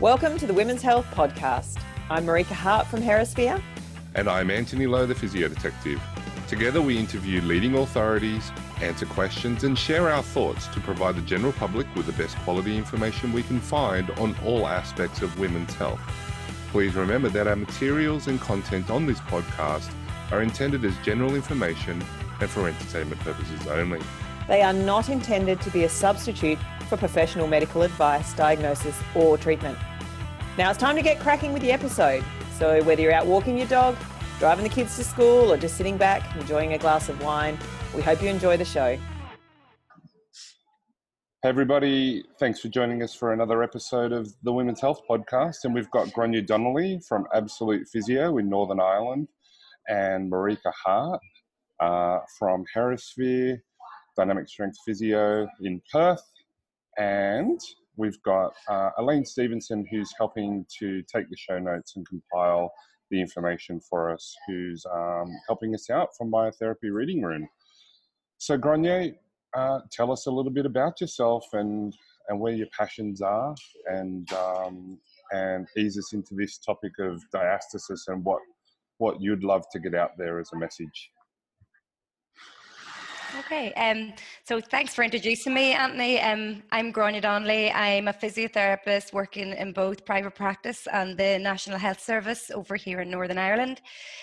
Welcome to the Women's Health Podcast. I'm Marika Hart from Herasphere. And I'm Anthony Lowe, the physio detective. Together, we interview leading authorities, answer questions, and share our thoughts to provide the general public with the best quality information we can find on all aspects of women's health. Please remember that our materials and content on this podcast are intended as general information and for entertainment purposes only. They are not intended to be a substitute for professional medical advice, diagnosis, or treatment. Now it's time to get cracking with the episode. So, whether you're out walking your dog, driving the kids to school, or just sitting back enjoying a glass of wine, we hope you enjoy the show. Hey everybody, thanks for joining us for another episode of the Women's Health Podcast. And we've got Gráinne Donnelly from Absolute Physio in Northern Ireland and Marika Hart uh, from Herasphere Dynamic Strength Physio in Perth. And we've got uh, Elaine Stevenson, who's helping to take the show notes and compile the information for us, who's um, helping us out from Myotherapy Reading Room. So, Gráinne, uh, tell us a little bit about yourself and, and where your passions are, and um, and ease us into this topic of diastasis and what what you'd love to get out there as a message. Okay, um, so thanks for introducing me, Anthony. Um, I'm Gráinne Donnelly. I'm a physiotherapist working in both private practice and the National Health Service over here in Northern Ireland.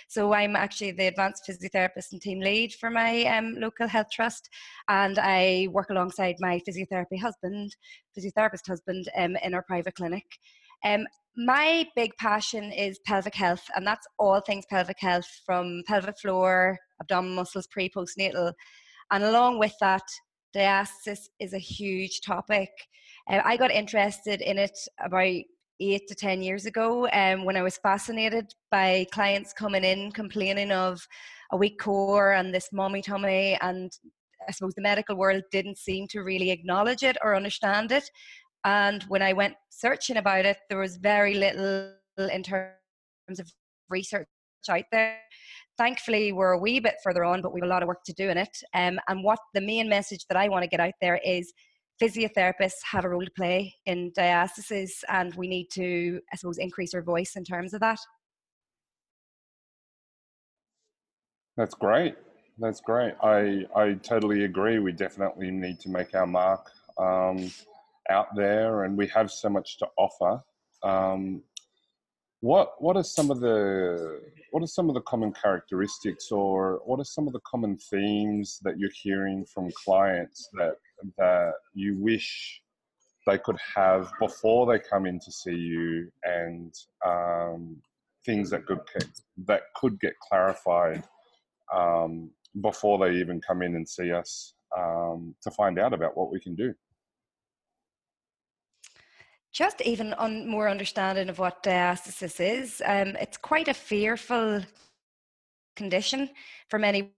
So I'm actually the advanced physiotherapist and team lead for my um, local health trust, and I work alongside my physiotherapy husband, physiotherapist husband, um, in our private clinic. Um, my big passion is pelvic health, and that's all things pelvic health from pelvic floor, abdominal muscles, pre postnatal and along with that, diastasis is a huge topic. Uh, I got interested in it about eight to 10 years ago um, when I was fascinated by clients coming in complaining of a weak core and this mommy tummy. And I suppose the medical world didn't seem to really acknowledge it or understand it. And when I went searching about it, there was very little in terms of research out there thankfully we're a wee bit further on but we have a lot of work to do in it. Um, and what the main message that i want to get out there is physiotherapists have a role to play in diastasis and we need to i suppose increase our voice in terms of that. That's great. That's great. I i totally agree. We definitely need to make our mark um, out there and we have so much to offer um, what what are some of the what are some of the common characteristics or what are some of the common themes that you're hearing from clients that that you wish they could have before they come in to see you and um, things that could that could get clarified um, before they even come in and see us um, to find out about what we can do just even on more understanding of what diastasis is, um, it's quite a fearful condition for many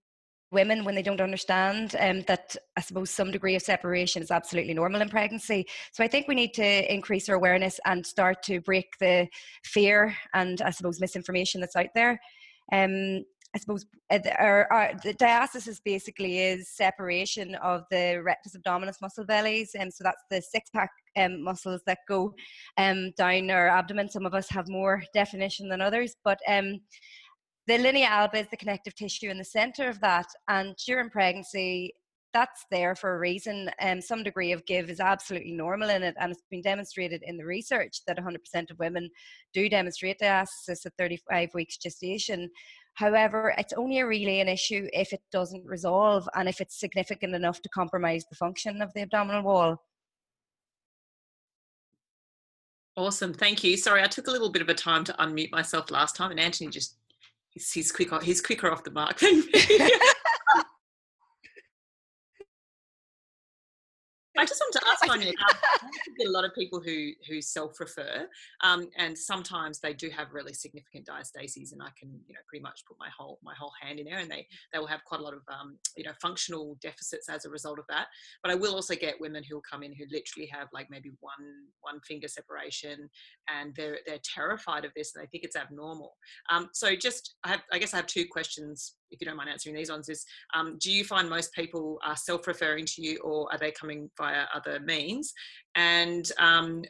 women when they don't understand um, that I suppose some degree of separation is absolutely normal in pregnancy. So I think we need to increase our awareness and start to break the fear and I suppose misinformation that's out there. Um, I suppose uh, or, the diastasis basically is separation of the rectus abdominis muscle bellies, and so that's the six pack um, muscles that go um, down our abdomen. Some of us have more definition than others, but um, the linea alba is the connective tissue in the center of that, and during pregnancy. That's there for a reason. Um, some degree of give is absolutely normal in it, and it's been demonstrated in the research that 100% of women do demonstrate diastasis at 35 weeks gestation. However, it's only really an issue if it doesn't resolve and if it's significant enough to compromise the function of the abdominal wall. Awesome, thank you. Sorry, I took a little bit of a time to unmute myself last time, and Anthony just he's, he's quicker he's quicker off the mark than me. I just want to ask on you. Um, a lot of people who who self-refer, um, and sometimes they do have really significant diastases, and I can you know pretty much put my whole my whole hand in there, and they they will have quite a lot of um, you know functional deficits as a result of that. But I will also get women who will come in who literally have like maybe one one finger separation, and they're they're terrified of this, and they think it's abnormal. Um, so just I have I guess I have two questions if you don't mind answering these ones, is um, do you find most people are self-referring to you, or are they coming via other means? And um,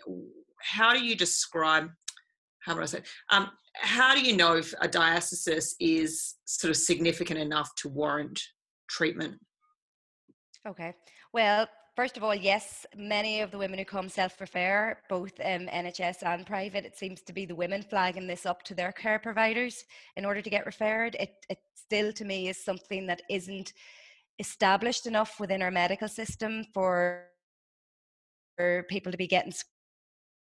how do you describe? How would I say? Um, how do you know if a diastasis is sort of significant enough to warrant treatment? Okay. Well, first of all, yes, many of the women who come self refer, both um, NHS and private, it seems to be the women flagging this up to their care providers in order to get referred. It, it still, to me, is something that isn't established enough within our medical system for, for people to be getting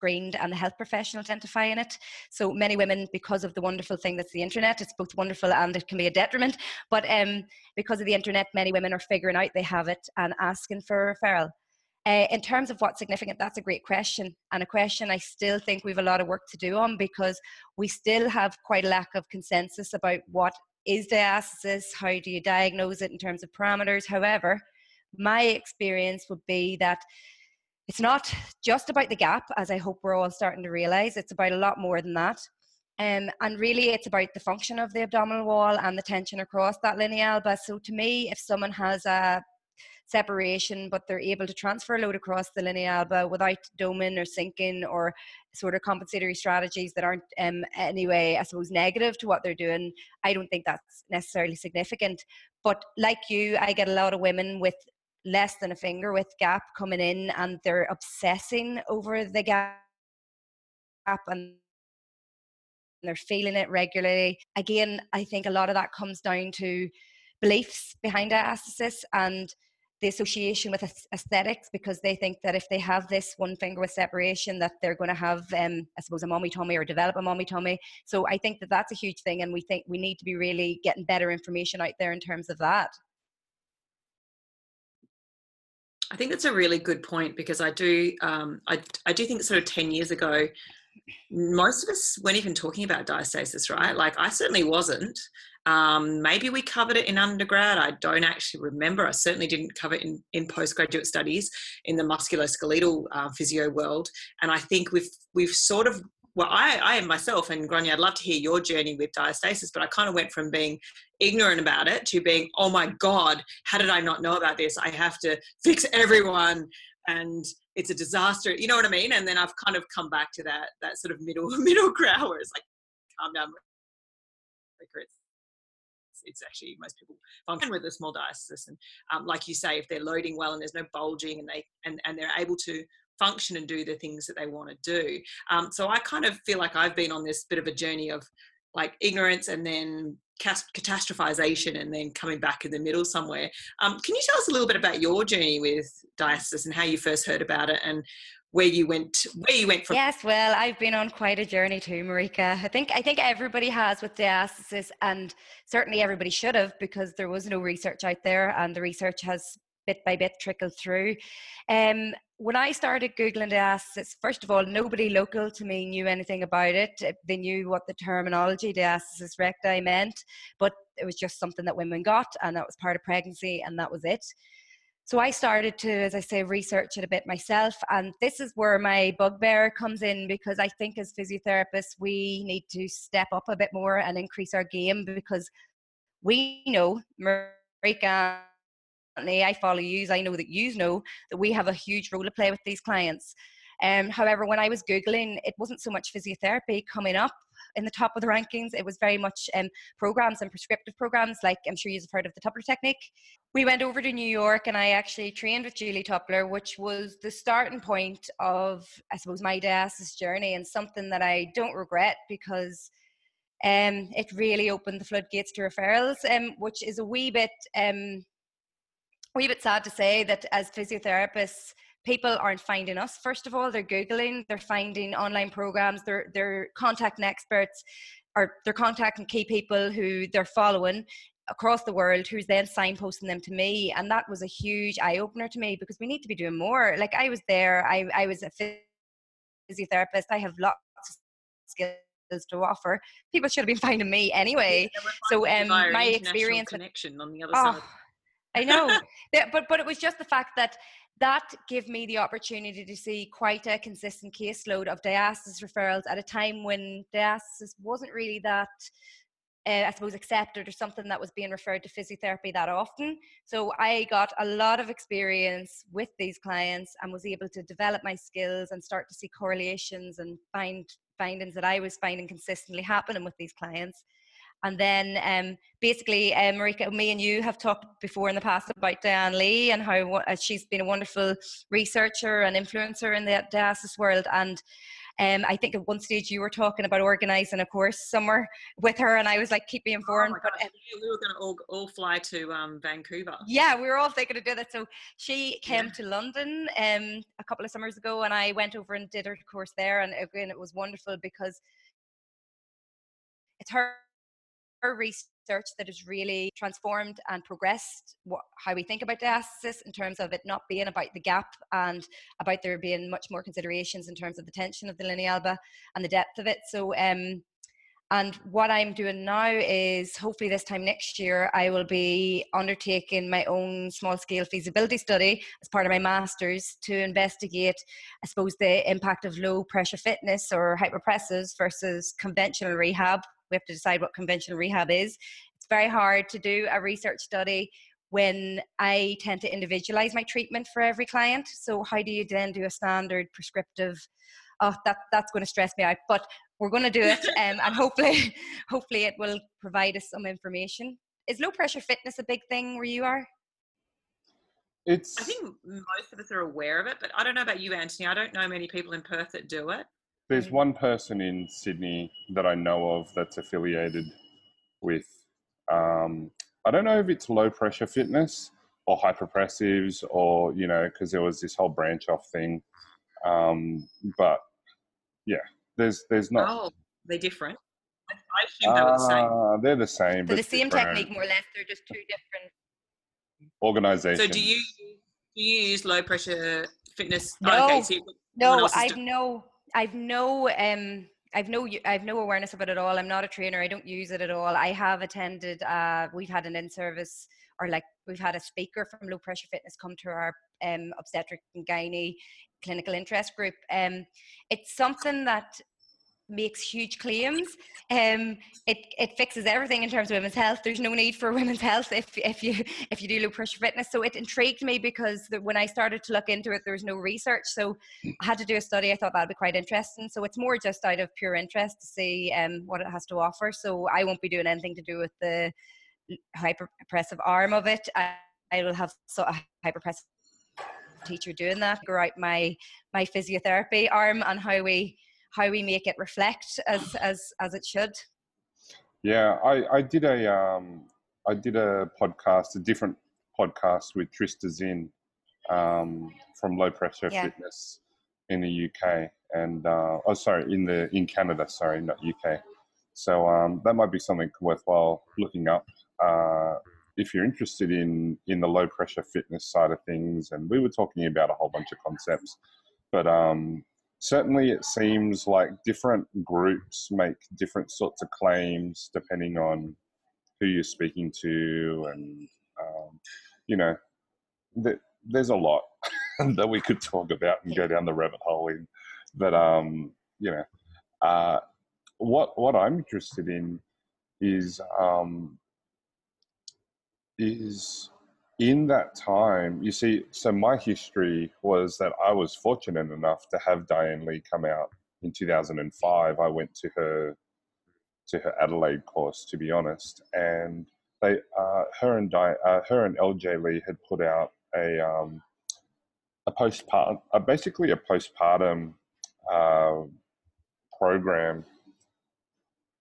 screened and the health professional identifying it. So many women, because of the wonderful thing that's the internet, it's both wonderful and it can be a detriment. But um, because of the internet, many women are figuring out they have it and asking for a referral. Uh, in terms of what's significant, that's a great question, and a question I still think we have a lot of work to do on because we still have quite a lack of consensus about what is diastasis, how do you diagnose it in terms of parameters. However, my experience would be that it's not just about the gap, as I hope we're all starting to realize. It's about a lot more than that. Um, and really, it's about the function of the abdominal wall and the tension across that linea alba. So, to me, if someone has a separation, but they're able to transfer a load across the linea alba without doming or sinking or sort of compensatory strategies that aren't um, anyway, I suppose, negative to what they're doing, I don't think that's necessarily significant. But like you, I get a lot of women with less than a finger width gap coming in and they're obsessing over the gap and they're feeling it regularly. Again, I think a lot of that comes down to beliefs behind diastasis and the association with aesthetics because they think that if they have this one finger with separation that they're going to have um, i suppose a mommy tummy or develop a mommy tummy so i think that that's a huge thing and we think we need to be really getting better information out there in terms of that I think that's a really good point because I do um, I, I do think sort of 10 years ago most of us weren't even talking about diastasis right? Like I certainly wasn't. Um, maybe we covered it in undergrad. I don't actually remember. I certainly didn't cover it in, in postgraduate studies in the musculoskeletal uh, physio world. And I think we've we've sort of well, I, I myself and Gráinne, I'd love to hear your journey with diastasis, but I kind of went from being ignorant about it to being, oh my God, how did I not know about this? I have to fix everyone and it's a disaster. You know what I mean? And then I've kind of come back to that that sort of middle middle ground where it's like, calm down. It's, it's actually most people function with a small diastasis, and um, like you say, if they're loading well and there's no bulging, and they and, and they're able to function and do the things that they want to do. Um, so I kind of feel like I've been on this bit of a journey of like ignorance and then catastrophization and then coming back in the middle somewhere. Um, can you tell us a little bit about your journey with diastasis and how you first heard about it and where you went where you went from yes well i've been on quite a journey too marika i think i think everybody has with diastasis and certainly everybody should have because there was no research out there and the research has bit by bit trickled through um, when I started Googling diastasis, first of all, nobody local to me knew anything about it. They knew what the terminology diastasis recti meant, but it was just something that women got, and that was part of pregnancy, and that was it. So I started to, as I say, research it a bit myself, and this is where my bugbear comes in because I think as physiotherapists we need to step up a bit more and increase our game because we know, Marika I follow you, I know that you know that we have a huge role to play with these clients. Um, however, when I was Googling, it wasn't so much physiotherapy coming up in the top of the rankings. It was very much um, programs and prescriptive programs, like I'm sure you've heard of the Tupler technique. We went over to New York and I actually trained with Julie Tupler, which was the starting point of, I suppose, my diastasis journey and something that I don't regret because um, it really opened the floodgates to referrals, um, which is a wee bit um, wee bit sad to say that as physiotherapists, people aren't finding us. First of all, they're googling, they're finding online programs, they're they're contacting experts, or they're contacting key people who they're following across the world who's then signposting them to me. And that was a huge eye opener to me because we need to be doing more. Like i was there i, I was a physiotherapist. I have lots of skills to offer. People should have been finding me anyway. so um my experience connection on the other oh, side I know, but but it was just the fact that that gave me the opportunity to see quite a consistent caseload of diastasis referrals at a time when diastasis wasn't really that uh, I suppose, accepted or something that was being referred to physiotherapy that often. So I got a lot of experience with these clients and was able to develop my skills and start to see correlations and find findings that I was finding consistently happening with these clients. And then um, basically, uh, Marika, me and you have talked before in the past about Diane Lee and how uh, she's been a wonderful researcher and influencer in the diastasis world. And um, I think at one stage you were talking about organising a course somewhere with her, and I was like, keep me informed. Oh but um, yeah, we were going to all, all fly to um, Vancouver. Yeah, we were all thinking of doing that. So she came yeah. to London um, a couple of summers ago, and I went over and did her course there, and again, it was wonderful because it's her research that has really transformed and progressed what, how we think about diastasis in terms of it not being about the gap and about there being much more considerations in terms of the tension of the linea alba and the depth of it. So, um, and what I'm doing now is hopefully this time next year, I will be undertaking my own small scale feasibility study as part of my master's to investigate, I suppose, the impact of low pressure fitness or hypopressives versus conventional rehab we have to decide what conventional rehab is. It's very hard to do a research study when I tend to individualize my treatment for every client. So how do you then do a standard prescriptive? Oh, that that's going to stress me out. But we're going to do it, um, and hopefully, hopefully it will provide us some information. Is low pressure fitness a big thing where you are? It's. I think most of us are aware of it, but I don't know about you, Anthony. I don't know many people in Perth that do it. There's one person in Sydney that I know of that's affiliated with. Um, I don't know if it's low pressure fitness or hypopressives or you know because there was this whole branch off thing. Um, but yeah, there's there's not. Oh, they're different. I assume they're the same. Uh, they're the same. They're the same different. technique, more or less. They're just two different organizations. So do you do you use low pressure fitness? No, okay, so no, I've no I've no um I've no I've no awareness of it at all. I'm not a trainer. I don't use it at all. I have attended. Uh, we've had an in-service or like we've had a speaker from Low Pressure Fitness come to our um, obstetric and gynae clinical interest group. Um, it's something that makes huge claims. Um, it it fixes everything in terms of women's health. There's no need for women's health if if you if you do low pressure fitness. So it intrigued me because the, when I started to look into it, there was no research. So I had to do a study. I thought that'd be quite interesting. So it's more just out of pure interest to see um, what it has to offer. So I won't be doing anything to do with the hypopressive arm of it. I, I will have so a hypopressive teacher doing that. Go out my my physiotherapy arm and how we how we make it reflect as as as it should. Yeah, I I did a um I did a podcast, a different podcast with Trista Zinn um, from Low Pressure yeah. Fitness in the UK, and uh, oh sorry, in the in Canada, sorry, not UK. So um, that might be something worthwhile looking up uh, if you're interested in in the low pressure fitness side of things. And we were talking about a whole bunch of concepts, but um, certainly it seems like different groups make different sorts of claims depending on who you're speaking to and um, you know th- there's a lot that we could talk about and go down the rabbit hole in but um, you know uh, what what i'm interested in is um, is in that time, you see, so my history was that I was fortunate enough to have Diane Lee come out in 2005. I went to her to her Adelaide course, to be honest, and they, uh, her and uh, her and LJ Lee had put out a um, a postpartum, uh, basically a postpartum uh, program.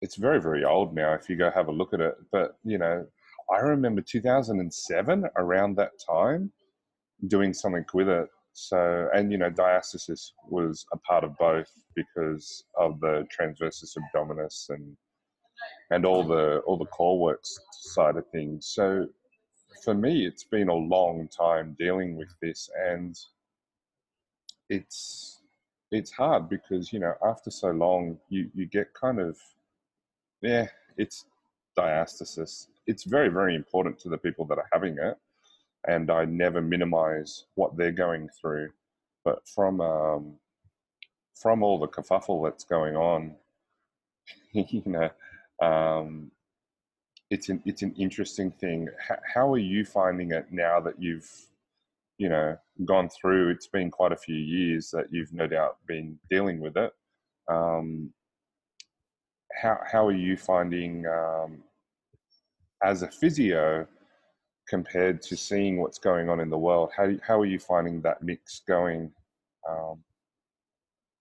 It's very very old now. If you go have a look at it, but you know I remember 2007 around that time doing something with it. So, and you know, diastasis was a part of both because of the transversus abdominis and and all the all the core works side of things. So, for me, it's been a long time dealing with this, and it's it's hard because you know after so long, you you get kind of yeah, it's diastasis it's very, very important to the people that are having it. And I never minimize what they're going through. But from um, from all the kerfuffle that's going on, you know, um, it's an it's an interesting thing. H- how are you finding it now that you've you know gone through? It's been quite a few years that you've no doubt been dealing with it. Um, how how are you finding um, as a physio compared to seeing what's going on in the world? How how are you finding that mix going? Um,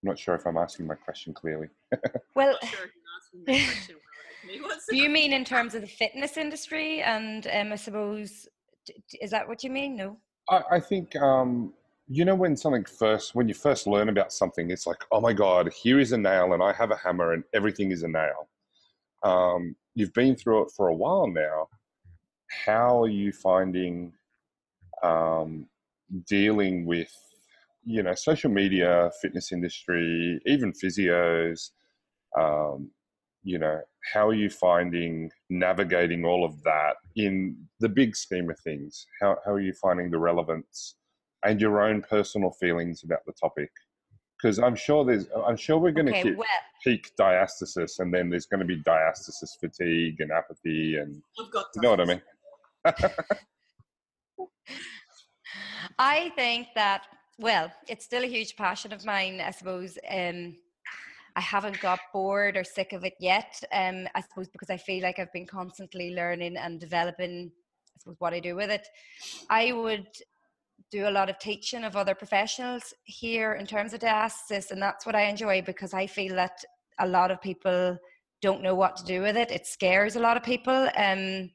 I'm not sure if I'm asking my question clearly. well, Sure, you're asking that question, well, actually, what's do you mean in terms of the fitness industry? And um, I suppose, d- d- is that what you mean? No. I, I think um, you know when something first when you first learn about something, it's like, oh my god, here is a nail, and I have a hammer, and everything is a nail. Um, you've been through it for a while now. How are you finding um, dealing with you know social media, fitness industry, even physios? Um, you know, how are you finding navigating all of that in the big scheme of things? How, how are you finding the relevance and your own personal feelings about the topic? Because I'm sure there's, I'm sure we're going to Okay, hit well, peak diastasis, and then there's going to be diastasis fatigue and apathy, and I've got you know what I mean. I think that, well, it's still a huge passion of mine, I suppose. Um, I haven't got bored or sick of it yet. Um, I suppose because I feel like I've been constantly learning and developing, I suppose, what I do with it. I would do a lot of teaching of other professionals here in terms of diastasis, and that's what I enjoy because I feel that a lot of people don't know what to do with it. It scares a lot of people. Um,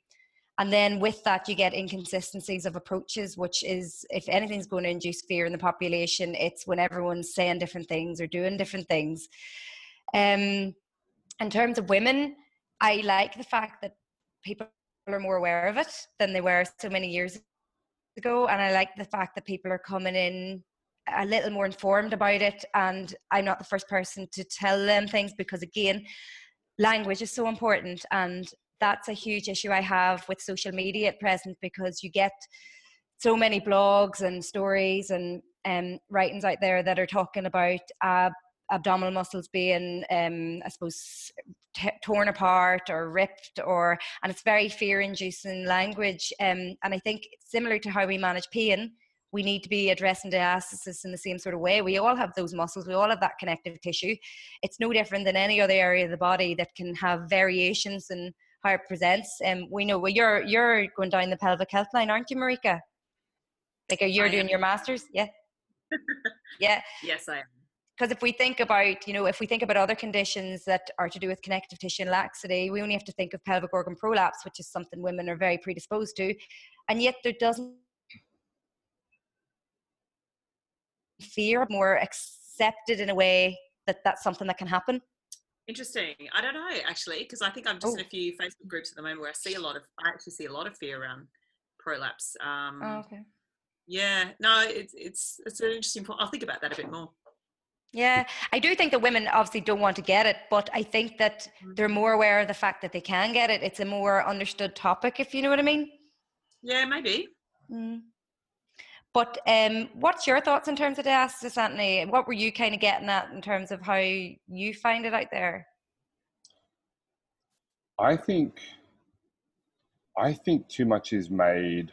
and then with that, you get inconsistencies of approaches, which is if anything's going to induce fear in the population, it's when everyone's saying different things or doing different things. Um, in terms of women, I like the fact that people are more aware of it than they were so many years ago. And I like the fact that people are coming in a little more informed about it. And I'm not the first person to tell them things because, again, language is so important. And that's a huge issue I have with social media at present because you get so many blogs and stories and um, writings out there that are talking about uh, abdominal muscles being, um, I suppose, t- torn apart or ripped, or and it's very fear-inducing language. Um, and I think similar to how we manage pain, we need to be addressing diastasis in the same sort of way. We all have those muscles, we all have that connective tissue. It's no different than any other area of the body that can have variations in how it presents. And um, we know well, you're you're going down the pelvic health line, aren't you, Marika? Like, are you I doing your masters? Yeah, yeah. Yes, I am. Because if we think about, you know, if we think about other conditions that are to do with connective tissue and laxity, we only have to think of pelvic organ prolapse, which is something women are very predisposed to, and yet there doesn't fear more accepted in a way that that's something that can happen. Interesting. I don't know actually, because I think I'm just in Oh. a few Facebook groups at the moment where I see a lot of, I actually see a lot of fear around prolapse. Um, Oh, okay. Yeah, no, it's it's it's an interesting point. I'll think about that a bit more. Yeah, I do think that women obviously don't want to get it, but I think that they're more aware of the fact that they can get it. It's a more understood topic, if you know what I mean. Yeah, maybe. Mm. But um, what's your thoughts in terms of diastasis, Anthony? What were you kind of getting at in terms of how you find it out there? I think I think too much is made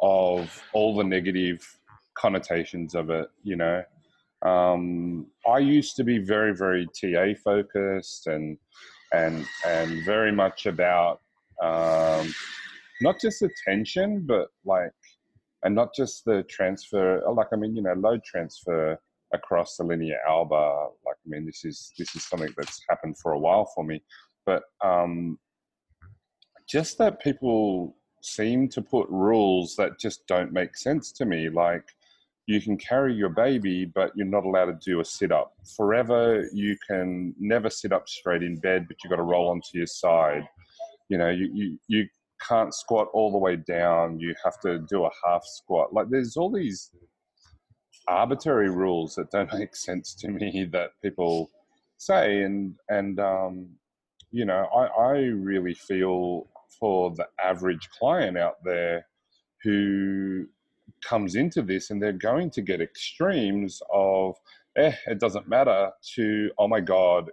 of all the negative connotations of it, you know. Um, I used to be very, very TA focused and and and very much about um, not just attention, but like and not just the transfer. Like I mean, you know, load transfer across the linea alba. Like I mean, this is this is something that's happened for a while for me, but um, just that people seem to put rules that just don't make sense to me. Like you can carry your baby, but you're not allowed to do a sit up. Forever, you can never sit up straight in bed, but you've got to roll onto your side. You know, you, you, you can't squat all the way down. You have to do a half squat. Like there's all these arbitrary rules that don't make sense to me that people say. And, and, um, you know, I, I really feel for the average client out there who comes into this and they're going to get extremes of eh, it doesn't matter to oh my god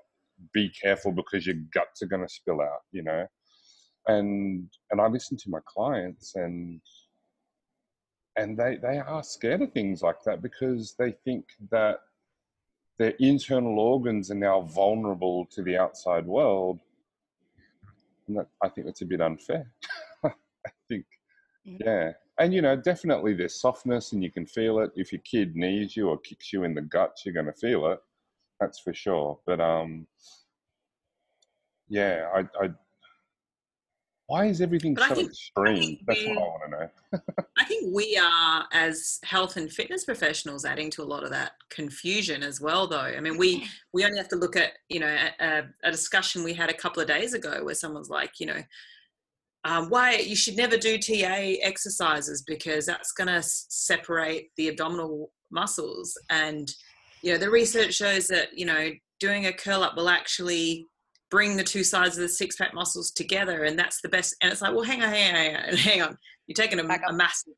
be careful because your guts are going to spill out you know and and I listen to my clients and and they they are scared of things like that because they think that their internal organs are now vulnerable to the outside world. And that, I think that's a bit unfair. I think, mm. yeah. And, you know, definitely there's softness and you can feel it. If your kid knees you or kicks you in the guts, you're going to feel it. That's for sure. But, um, yeah, I, I why is everything but so think, extreme? That's what I want to know. I think we are, as health and fitness professionals, adding to a lot of that confusion as well. Though, I mean, we we only have to look at you know a, a discussion we had a couple of days ago where someone's like, you know, um, why you should never do TA exercises because that's going to separate the abdominal muscles, and you know the research shows that you know doing a curl up will actually bring the two sides of the six pack muscles together and that's the best and it's like well hang on hang on hang on, hang on. you're taking a, a massive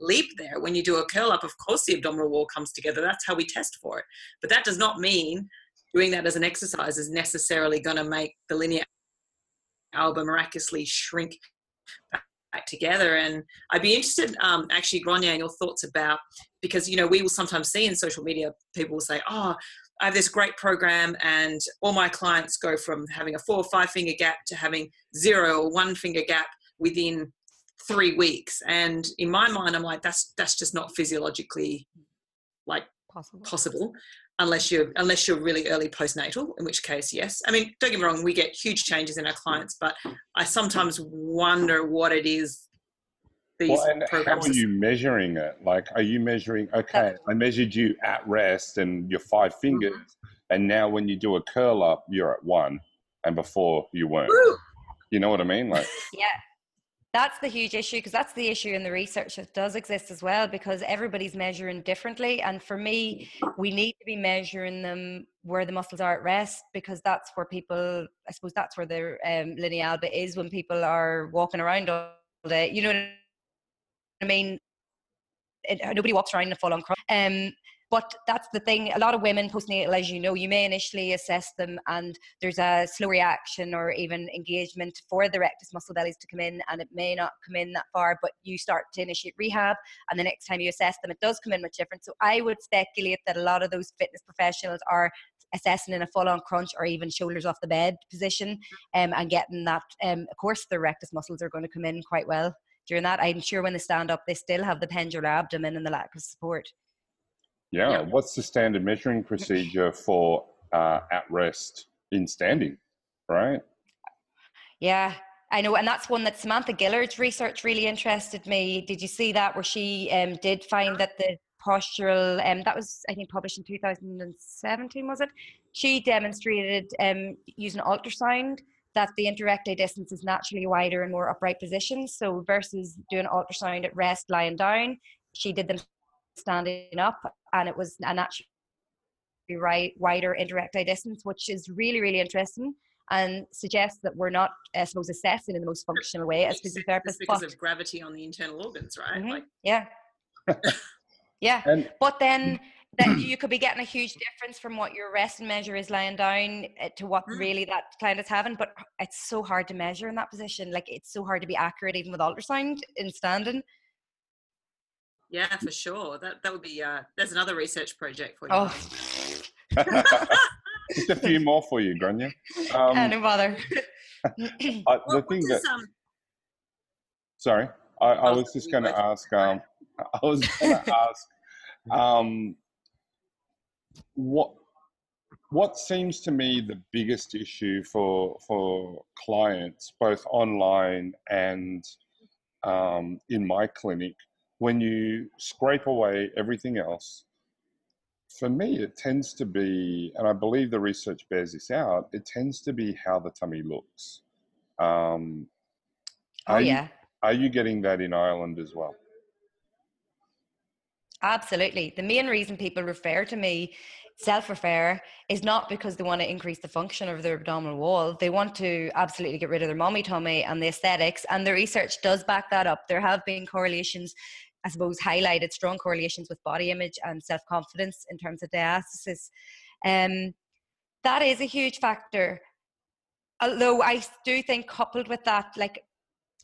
leap there. When you do a curl up of course the abdominal wall comes together. That's how we test for it. But that does not mean doing that as an exercise is necessarily going to make the linea alba miraculously shrink back together and i'd be interested um, actually Gráinne in your thoughts about because you know we will sometimes see in social media people will say oh I have this great program, and all my clients go from having a four or five finger gap to having zero or one finger gap within three weeks. And in my mind, I'm like, that's that's just not physiologically like possible. possible unless you're unless you're really early postnatal in which case yes i mean don't get me wrong we get huge changes in our clients but i sometimes wonder what it is these well, and programs. How are you measuring it? Like, are you measuring? Okay, I measured you at rest and your five fingers, mm-hmm. and now when you do a curl up, you're at one, and before you weren't. Woo! You know what I mean? Like, yeah, that's the huge issue because that's the issue in the research that does exist as well because everybody's measuring differently and for me we need to be measuring them where the muscles are at rest because that's where people i suppose that's where the um, linea alba is when people are walking around all day you know I mean, it, nobody walks around in a full on crunch. Um, but that's the thing. A lot of women postnatal, as you know, you may initially assess them, and there's a slow reaction or even engagement for the rectus muscle bellies to come in, and it may not come in that far. But you start to initiate rehab, and the next time you assess them, it does come in much different. So I would speculate that a lot of those fitness professionals are assessing in a full on crunch or even shoulders off the bed position um, and getting that. Um, of course, the rectus muscles are going to come in quite well during that. I'm sure when they stand up, they still have the pendular abdomen and the lack of support. Yeah. yeah. What's the standard measuring procedure for uh, at rest in standing, right? Yeah, I know, and that's one that Samantha Gillard's research really interested me. Did you see that where she um, did find that the postural, um, that was I think published in 2017, was it? She demonstrated um, using ultrasound that the interrecti distance is naturally wider in more upright positions. So versus doing ultrasound at rest lying down, she did them standing up, and it was a naturally right wider interrecti distance, which is really really interesting and suggests that we're not, I suppose, assessing in the most functional way as physiotherapists. because but, of gravity on the internal organs, right? Mm-hmm, like, yeah. yeah. And, but then that you could be getting a huge difference from what your resting measure is lying down eh, to what mm. really that client is having. But it's so hard to measure in that position. Like it's so hard to be accurate even with ultrasound in standing. Yeah, for sure. That that would be. Uh, there's another research project for you. Oh. Just a few more for you, Gráinne. Um, yeah, no bother. I, the what, thing does, that, um, sorry, I, I oh, was just going to ask. Um, I was going to ask. Um, what what seems to me the biggest issue for for clients, both online and um, in my clinic, when you scrape away everything else, for me it tends to be, and I believe the research bears this out, it tends to be how the tummy looks. Um, oh yeah. You, are you getting that in Ireland as well? Absolutely. The main reason people refer to me, self refer, is not because they want to increase the function of their abdominal wall. They want to absolutely get rid of their mommy tummy and the aesthetics. And the research does back that up. There have been correlations, I suppose, highlighted strong correlations with body image and self confidence in terms of diastasis. Um, that is a huge factor. although I do think coupled with that, like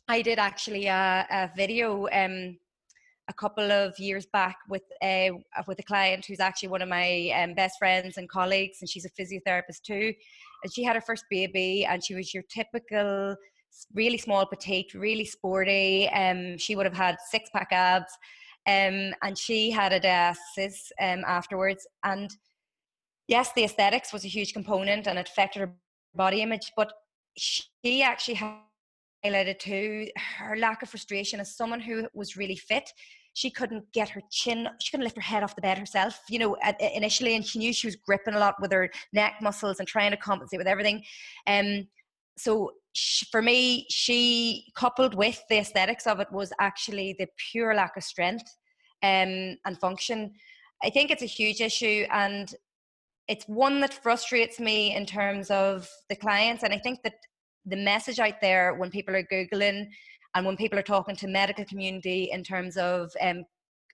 I did actually a, a video um, a couple of years back with a with a client who's actually one of my um, best friends and colleagues, and she's a physiotherapist too. And she had her first baby, and she was your typical really small petite, really sporty. Um, she would have had six pack abs, um, and she had a diastasis um, afterwards. And yes, the aesthetics was a huge component, and it affected her body image, but she actually highlighted too her lack of frustration as someone who was really fit she couldn't get her chin she couldn't lift her head off the bed herself you know initially and she knew she was gripping a lot with her neck muscles and trying to compensate with everything um so for me she coupled with the aesthetics of it was actually the pure lack of strength um and function. I think it's a huge issue and it's one that frustrates me in terms of the clients and i think that the message out there when people are googling and when people are talking to medical community in terms of um,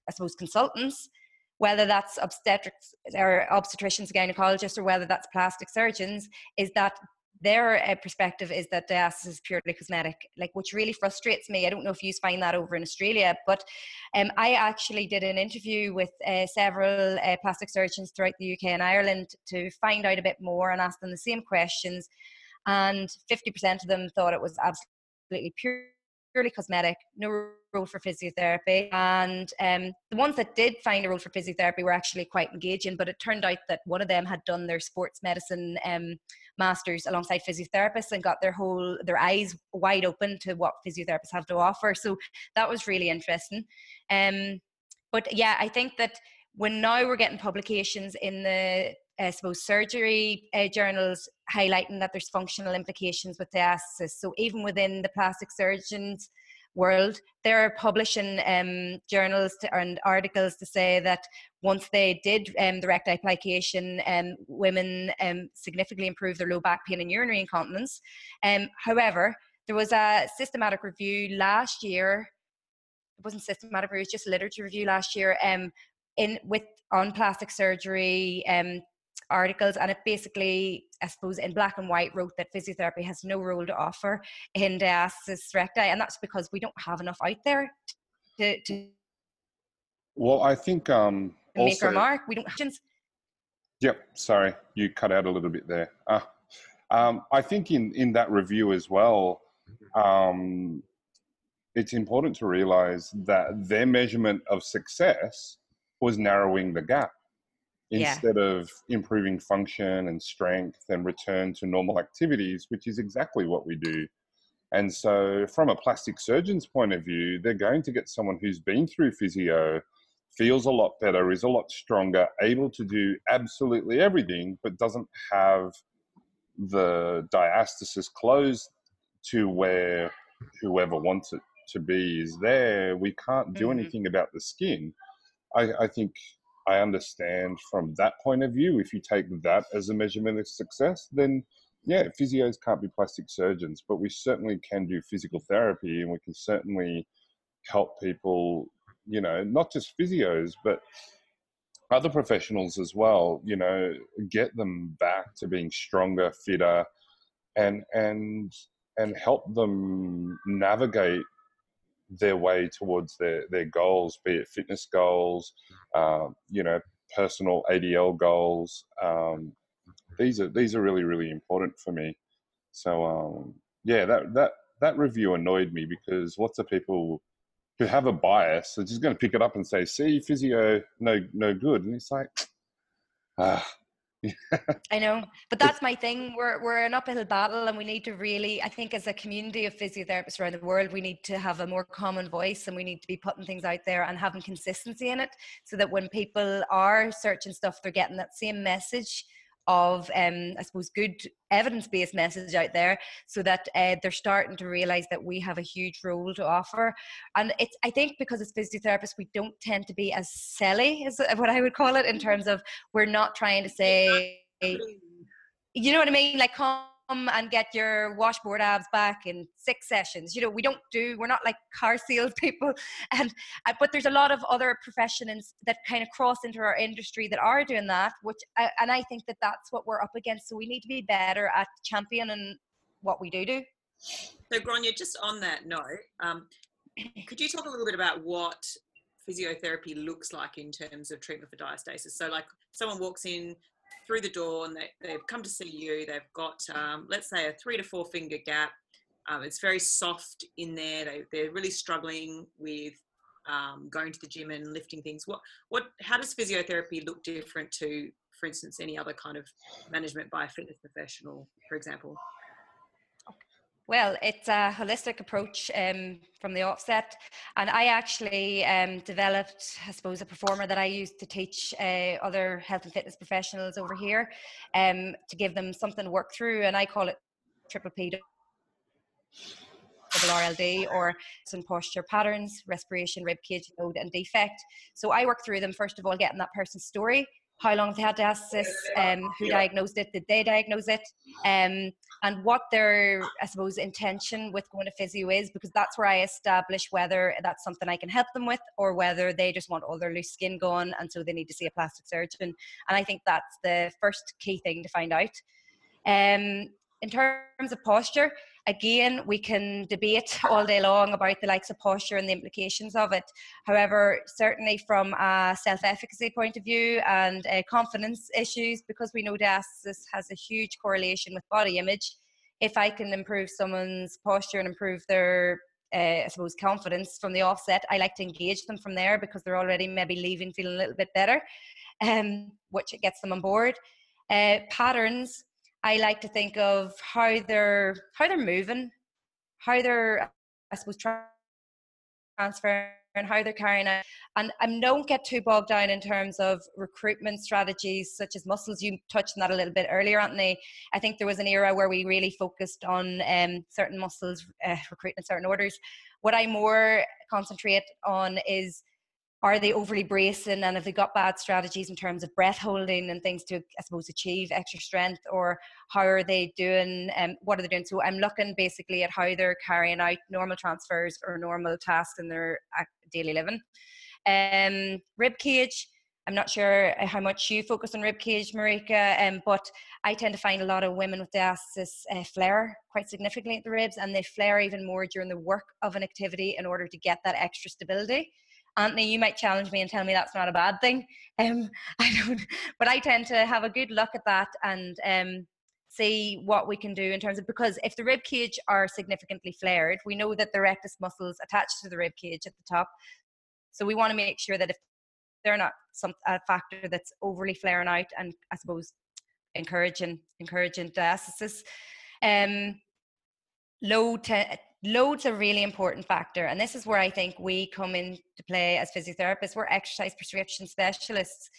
i suppose consultants whether that's obstetrics or obstetricians gynecologists or whether that's plastic surgeons is that their uh, perspective is that diastasis is purely cosmetic, like which really frustrates me. I don't know if you find that over in Australia, but um, I actually did an interview with uh, several uh, plastic surgeons throughout the UK and Ireland to find out a bit more and ask them the same questions and 50% of them thought it was absolutely purely cosmetic, no role for physiotherapy. And um, the ones that did find a role for physiotherapy were actually quite engaging, but it turned out that one of them had done their sports medicine um, masters alongside physiotherapists and got their whole their eyes wide open to what physiotherapists have to offer. So that was really interesting. Um, but yeah, I think that when now we're getting publications in the I suppose, surgery uh, journals highlighting that there's functional implications with diastasis. So even within the plastic surgeons world, they're publishing um, journals to, and articles to say that once they did um, the recti plication, um, women um, significantly improved their low back pain and urinary incontinence. Um, however, there was a systematic review last year. It wasn't systematic review; it was just a literature review last year. Um, in with on plastic surgery um, articles and it basically i suppose in black and white wrote that physiotherapy has no role to offer in diastasis recti and that's because we don't have enough out there to, to well i think um make also, our mark we don't have yep sorry you cut out a little bit there. Uh, um, i think in in that review as well um, it's important to realize that their measurement of success was narrowing the gap instead yeah. of improving function and strength and return to normal activities, which is exactly what we do. And so, from a plastic surgeon's point of view, they're going to get someone who's been through physio, feels a lot better, is a lot stronger, able to do absolutely everything, but doesn't have the diastasis closed to where whoever wants it to be is there. We can't do mm-hmm. anything about the skin. I, I think I understand from that point of view. If you take that as a measurement of success, then yeah, physios can't be plastic surgeons, but we certainly can do physical therapy and we can certainly help people, you know, not just physios, but other professionals as well, you know, get them back to being stronger, fitter, and and and help them navigate their way towards their, their goals, be it fitness goals, um, you know, personal ADL goals. Um, these are these are really really important for me. So um, yeah, that that that review annoyed me because lots of people who have a bias are just going to pick it up and say, "See, physio no no good," and it's like, ah, I know, but that's my thing. We're we're an uphill battle, and we need to really. I think as a community of physiotherapists around the world, we need to have a more common voice, and we need to be putting things out there and having consistency in it, so that when people are searching stuff, they're getting that same message of, um, I suppose, good evidence based message out there so that uh, they're starting to realize that we have a huge role to offer. And it's, I think, because as physiotherapists, we don't tend to be as silly, is what I would call it, in terms of we're not trying to say, you know what I mean? Like, come and get your washboard abs back in six sessions. You know, we don't do, we're not like car sales people. And, uh, but there's a lot of other professions that kind of cross into our industry that are doing that, which, and I think that that's what we're up against. So we need to be better at championing what we do do. So, Gráinne, just on that note, um, could you talk a little bit about what physiotherapy looks like in terms of treatment for diastasis? So, like someone walks in through the door and they, they've come to see you, they've got, um, let's say, a three to four finger gap. Um, it's very soft in there. They, they're really struggling with um, going to the gym and lifting things. What, what, how does physiotherapy look different to, for instance, any other kind of management by a fitness professional, for example? Well, it's a holistic approach um, from the offset. And I actually um, developed, I suppose, a proforma that I use to teach uh, other health and fitness professionals over here um, to give them something to work through. And I call it triple P double RLD or some posture patterns, respiration, rib cage load, and defect. So I work through them, first of all, getting that person's story how long they had this, um, who diagnosed it, did they diagnose it, um, and what their, I suppose, intention with going to physio is, because that's where I establish whether that's something I can help them with or whether they just want all their loose skin gone and so they need to see a plastic surgeon. And I think that's the first key thing to find out. Um, in terms of posture, again, we can debate all day long about the likes of posture and the implications of it. However, certainly from a self efficacy point of view and uh, confidence issues, because we know diastasis has a huge correlation with body image, if I can improve someone's posture and improve their uh, I suppose confidence from the offset. I like to engage them from there because they're already maybe leaving feeling a little bit better, um, which gets them on board. Uh, patterns I like to think of how they're how they're moving, how they're I suppose transferring and how they're carrying it. And I don't get too bogged down in terms of recruitment strategies such as muscles. You touched on that a little bit earlier, Anthony. I think there was an era where we really focused on um, certain muscles uh, recruiting in certain orders. What I more concentrate on is are they overly bracing and have they got bad strategies in terms of breath holding and things to i suppose achieve extra strength or how are they doing and um, what are they doing so i'm looking basically at how they're carrying out normal transfers or normal tasks in their daily living um, rib cage I'm not sure how much you focus on rib cage, Marika, um, but I tend to find a lot of women with diastasis uh, flare quite significantly at the ribs, and they flare even more during the work of an activity in order to get that extra stability. Anthony, you might challenge me and tell me that's not a bad thing. Um, I don't, but I tend to have a good look at that and um, see what we can do in terms of because if the rib cage are significantly flared, we know that the rectus muscles attached to the rib cage at the top. So we want to make sure that if they're not some a factor that's overly flaring out and I suppose encouraging encouraging diastasis. Um, low te- load's a really important factor and this is where i think we come into play as physiotherapists. We're exercise prescription specialists.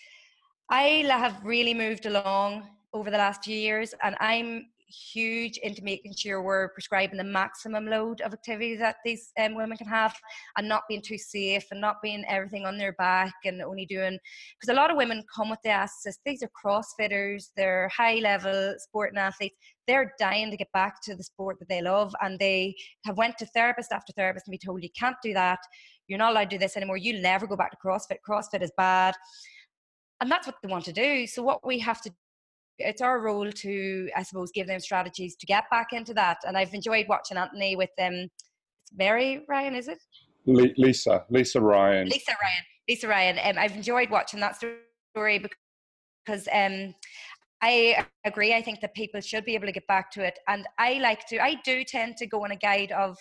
I have really moved along over the last few years and i'm huge into making sure we're prescribing the maximum load of activity that these um, women can have and not being too safe and not being everything on their back and only doing because a lot of women come with the assist these are crossfitters they're high level sporting athletes they're dying to get back to the sport that they love and they have went to therapist after therapist and be told you can't do that. You're not allowed to do this anymore. You'll never go back to crossfit. Crossfit is bad. And that's what they want to do. So what we have to it's our role to, I suppose, give them strategies to get back into that. And I've enjoyed watching Anthony with them. Um, it's Mary Ryan, is it? Lisa, Lisa Ryan. Lisa Ryan, Lisa Ryan. Um, I've enjoyed watching that story because um, I agree. I think that people should be able to get back to it, and I like to. I do tend to go on a guide of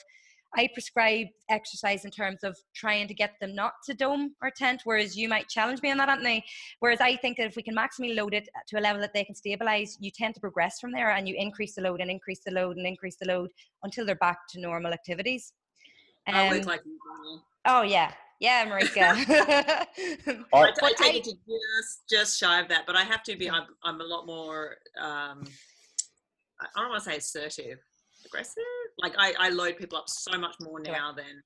I prescribe exercise in terms of trying to get them not to dome or tent, whereas you might challenge me on that, Anthony. Whereas I think that if we can maximally load it to a level that they can stabilize, you tend to progress from there and you increase the load and increase the load and increase the load until they're back to normal activities. Um, I look like Oh yeah, yeah, Marika. I, I, take it to just just shy of that, but I have to be. I'm, I'm a lot more. Um, I don't want to say assertive aggressive. Like I, I load people up so much more now yeah. than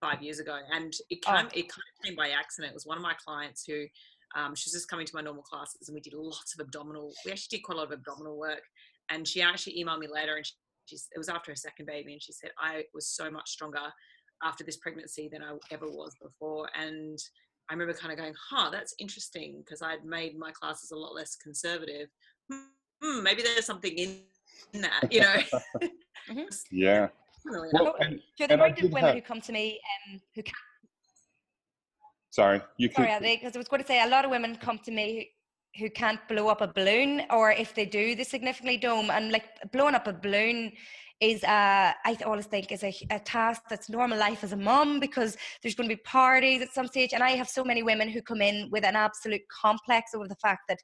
five years ago, and it oh. came, oh. it kind of came by accident. It was one of my clients who um, she was just coming to my normal classes, and we did lots of abdominal. We actually did quite a lot of abdominal work, and she actually emailed me later, and she, it was after her second baby, and she said I was so much stronger after this pregnancy than I ever was before, and I remember kind of going, huh, that's interesting because I'd made my classes a lot less conservative. Hmm, maybe there's something in that, you know. Mm-hmm. yeah. Really Well, not. and- Sure, the and of women have- who come to me um, who can't Sorry, you Sorry, could. Andy, because I was going to say a lot of women come to me who can't blow up a balloon, or if they do, they significantly dome. And like blowing up a balloon is, uh, I always think, is a, a task that's normal life as a mum because there's going to be parties at some stage. And I have so many women who come in with an absolute complex over the fact that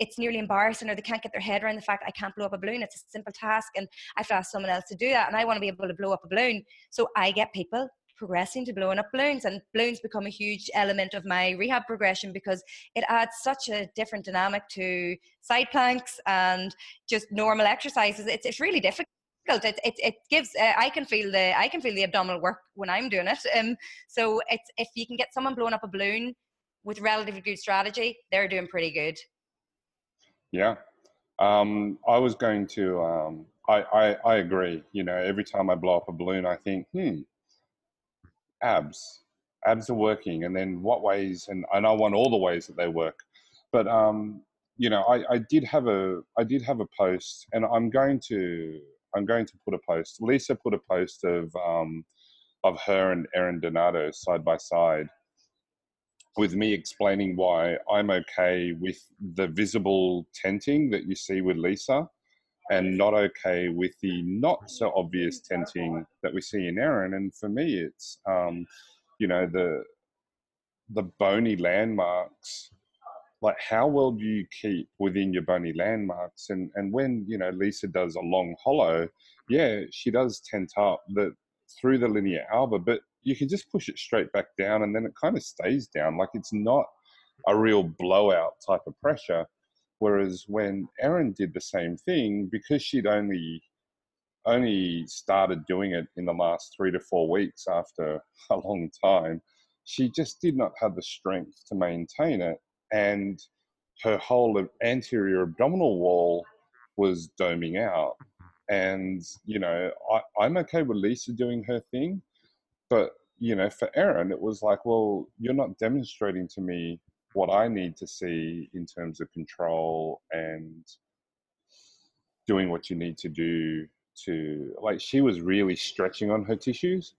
it's nearly embarrassing or they can't get their head around the fact I can't blow up a balloon. It's a simple task and I have to ask someone else to do that. And I want to be able to blow up a balloon. So I get people progressing to blowing up balloons and balloons become a huge element of my rehab progression because it adds such a different dynamic to side planks and just normal exercises it's, it's really difficult it, it, it gives uh, i can feel the i can feel the abdominal work when i'm doing it um so it's if you can get someone blowing up a balloon with relatively good strategy they're doing pretty good Yeah. Um, I was going to, um, I, I, I agree. You know, every time I blow up a balloon, I think, hmm, abs. Abs are working. And then what ways, and, and I want all the ways that they work. But, um, you know, I, I did have a, I did have a post and I'm going to, I'm going to put a post. Lisa put a post of, um, of her and Erin Donato side by side with me explaining why I'm okay with the visible tenting that you see with Lisa and not okay with the not so obvious tenting that we see in Erin. And for me, it's, um, you know, the, the bony landmarks. Like how well do you keep within your bony landmarks? And and when you know lisa does a long hollow yeah she does tent up the through the linea alba but you can just push it straight back down and then it kind of stays down like it's not a real blowout type of pressure whereas when erin did the same thing because she'd only only started doing it in the last three to four weeks after a long time she just did not have the strength to maintain it and her whole anterior abdominal wall was doming out. And, you know, I, I'm okay with Lisa doing her thing, but, you know, for Erin, it was like, well, you're not demonstrating to me what I need to see in terms of control and doing what you need to do to, like, she was really stretching on her tissues.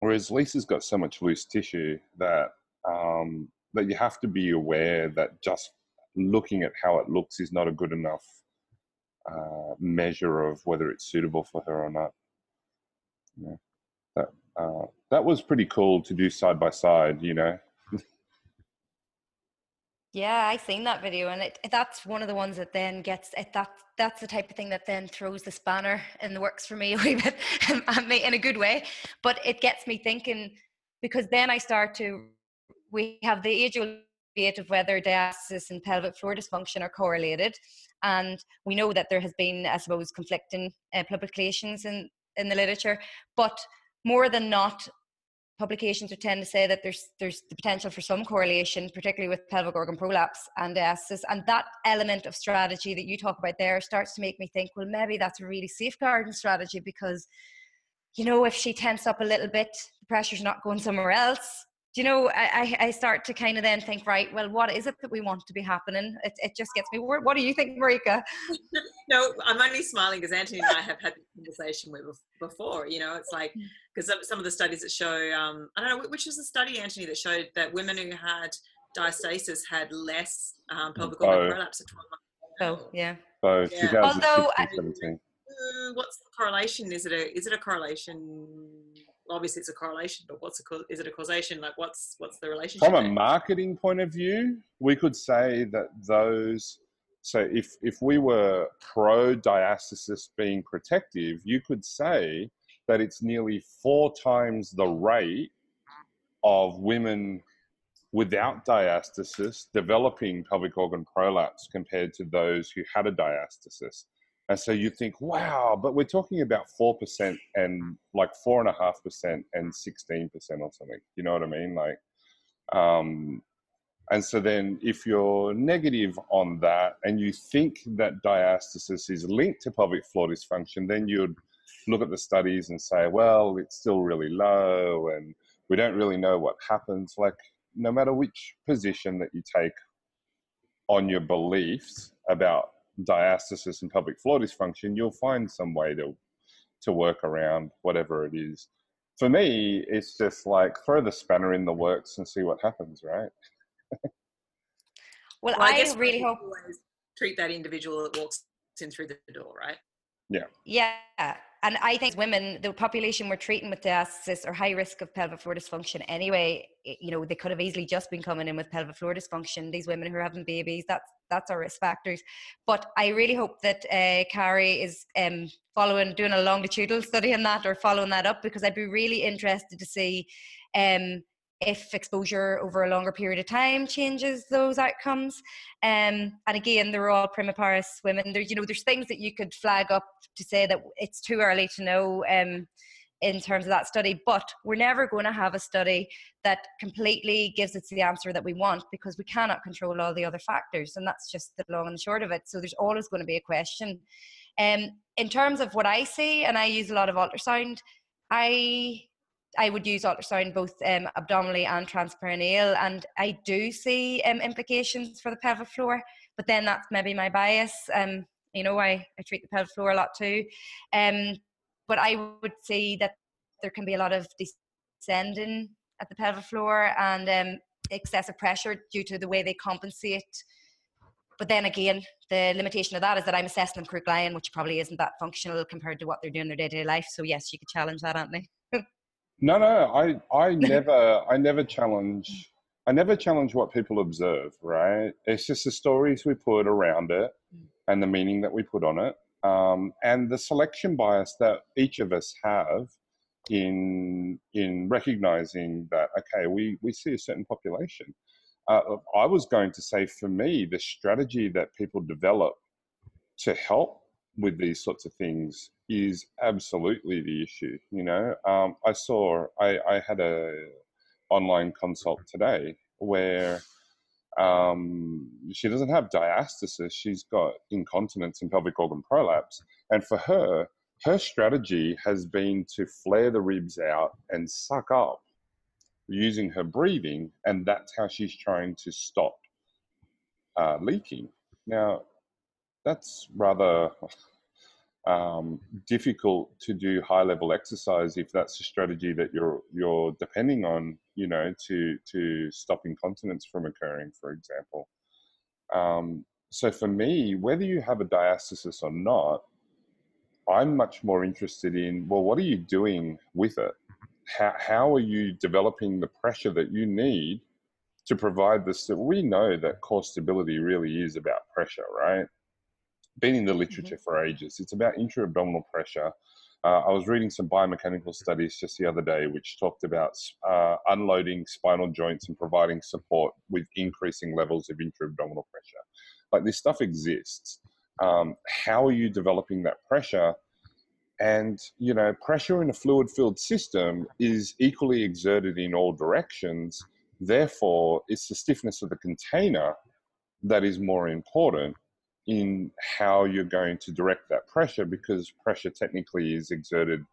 Whereas Lisa's got so much loose tissue that um, that you have to be aware that just looking at how it looks is not a good enough uh, measure of whether it's suitable for her or not. Yeah, uh, that was pretty cool to do side by side. You know. Yeah, I seen that video, and it, that's one of the ones that then gets it. That that's the type of thing that then throws the spanner in the works for me a wee bit, and me in a good way. But it gets me thinking because then I start to. We have the debate of whether diastasis and pelvic floor dysfunction are correlated, and we know that there has been, I suppose, conflicting uh, publications in in the literature. But more than not, publications would tend to say that there's there's the potential for some correlation, particularly with pelvic organ prolapse and diastasis. And that element of strategy that you talk about there starts to make me think, well, maybe that's a really safeguarding strategy because, you know, if she tense up a little bit, the pressure's not going somewhere else. Do you know, I, I start to kind of then think, right, well, what is it that we want to be happening? It, it just gets me worried. What do you think, Marika? no, I'm only smiling because Anthony and I have had this conversation with before. You know, it's like because some, some of the studies that show, um, I don't know, which was the study, Anthony, that showed that women who had diastasis had less um, pelvic organ Oh. prolapse at 12 months. Oh, yeah. So Yeah. Although I- 17. Uh, what's the correlation? Is it a is it a correlation? Obviously, it's a correlation, but what's a is it a causation? Like, what's what's the relationship? From a there? marketing point of view, we could say that those. So if if we were pro diastasis being protective, you could say that it's nearly four times the rate of women without diastasis developing pelvic organ prolapse compared to those who had a diastasis. And so you think, wow, but we're talking about 4% and like 4.5% and 16% or something. You know what I mean? Like, um, and so then if you're negative on that and you think that diastasis is linked to pelvic floor dysfunction, then you'd look at the studies and say, well, it's still really low and we don't really know what happens. Like, no matter which position that you take on your beliefs about diastasis and pelvic floor dysfunction, you'll find some way to to work around whatever it is. For me, it's just like throw the spanner in the works and see what happens, right? well, well, I, I really hope treat that individual that walks in through the door, right? Yeah. Yeah. And I think women, the population we're treating with diastasis or high risk of pelvic floor dysfunction anyway. You know, they could have easily just been coming in with pelvic floor dysfunction. These women who are having babies, that's that's our risk factors. But I really hope that uh, Carrie is um, following, doing a longitudinal study on that or following that up because I'd be really interested to see um, if exposure over a longer period of time changes those outcomes. Um, and again, they're all primiparous women. There's, you know, there's things that you could flag up to say that it's too early to know um, in terms of that study, but we're never going to have a study that completely gives us the answer that we want because we cannot control all the other factors. And that's just the long and the short of it. So there's always going to be a question. Um, in terms of what I see, and I use a lot of ultrasound, I I would use ultrasound both um, abdominally and transperineal, and I do see um, implications for the pelvic floor. But then that's maybe my bias. Um, you know, I, I treat the pelvic floor a lot too. Um, but I would say that there can be a lot of descending at the pelvic floor and um, excessive pressure due to the way they compensate. But then again, the limitation of that is that I'm assessing them crook lying, which probably isn't that functional compared to what they're doing in their day to day life. So yes, you could challenge that, Anthony. No, no, I, I never, I never challenge. I never challenge what people observe. Right? It's just the stories we put around it and the meaning that we put on it, um, and the selection bias that each of us have in in recognizing that okay, we we see a certain population. Uh, I was going to say, for me, the strategy that people develop to help with these sorts of things is absolutely the issue. You know, um, I saw I, I had a online consult today where um, she doesn't have diastasis; she's got incontinence and pelvic organ prolapse, and for her, her strategy has been to flare the ribs out and suck up using her breathing, and that's how she's trying to stop uh, leaking. Now, that's rather um, difficult to do high level exercise if that's a strategy that you're you're depending on, you know, to to stop incontinence from occurring, for example. Um, so for me, whether you have a diastasis or not, I'm much more interested in well, what are you doing with it? How how are you developing the pressure that you need to provide this? We know that core stability really is about pressure, right? Been in the mm-hmm. literature mm-hmm. for ages. It's about intra-abdominal pressure. Uh, I was reading some biomechanical studies just the other day, which talked about uh, unloading spinal joints and providing support with increasing levels of intra-abdominal pressure. Like this stuff exists. Um, how are you developing that pressure? And you know, pressure in a fluid-filled system is equally exerted in all directions. Therefore, it's the stiffness of the container that is more important in how you're going to direct that pressure because pressure technically is exerted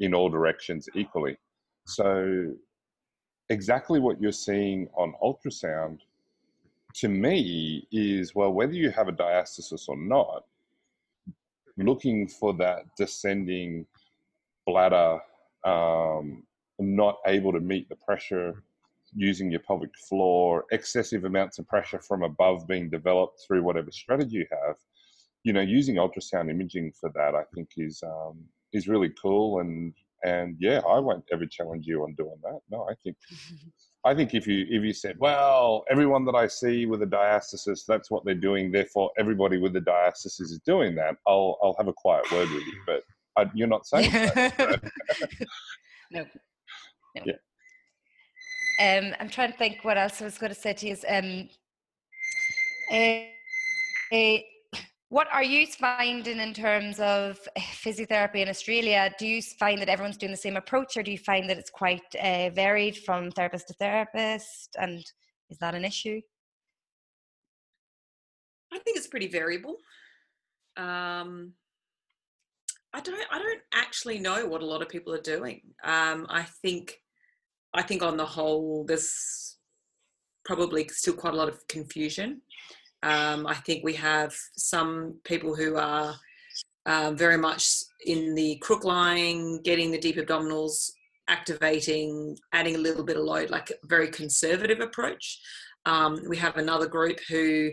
in all directions equally. So, exactly what you're seeing on ultrasound to me is well, whether you have a diastasis or not, looking for that descending bladder um, not able to meet the pressure using your pelvic floor, excessive amounts of pressure from above being developed through whatever strategy you have, you know, using ultrasound imaging for that, I think is um, is really cool. And and yeah, I won't ever challenge you on doing that. No, I think I think if you if you said, well, everyone that I see with a diastasis, that's what they're doing. Therefore, everybody with a diastasis is doing that. I'll I'll have a quiet word with you, but I, you're not saying that. no. no. Yeah. Um, I'm trying to think what else I was going to say to you. Um, uh, uh, what are you finding in terms of physiotherapy in Australia? Do you find that everyone's doing the same approach, or do you find that it's quite uh, varied from therapist to therapist? And is that an issue? I think it's pretty variable. Um, I don't. I don't actually know what a lot of people are doing. Um, I think I think on the whole, there's probably still quite a lot of confusion. Um, I think we have some people who are uh, very much in the crook lying, getting the deep abdominals, activating, adding a little bit of load, like a very conservative approach. Um, we have another group who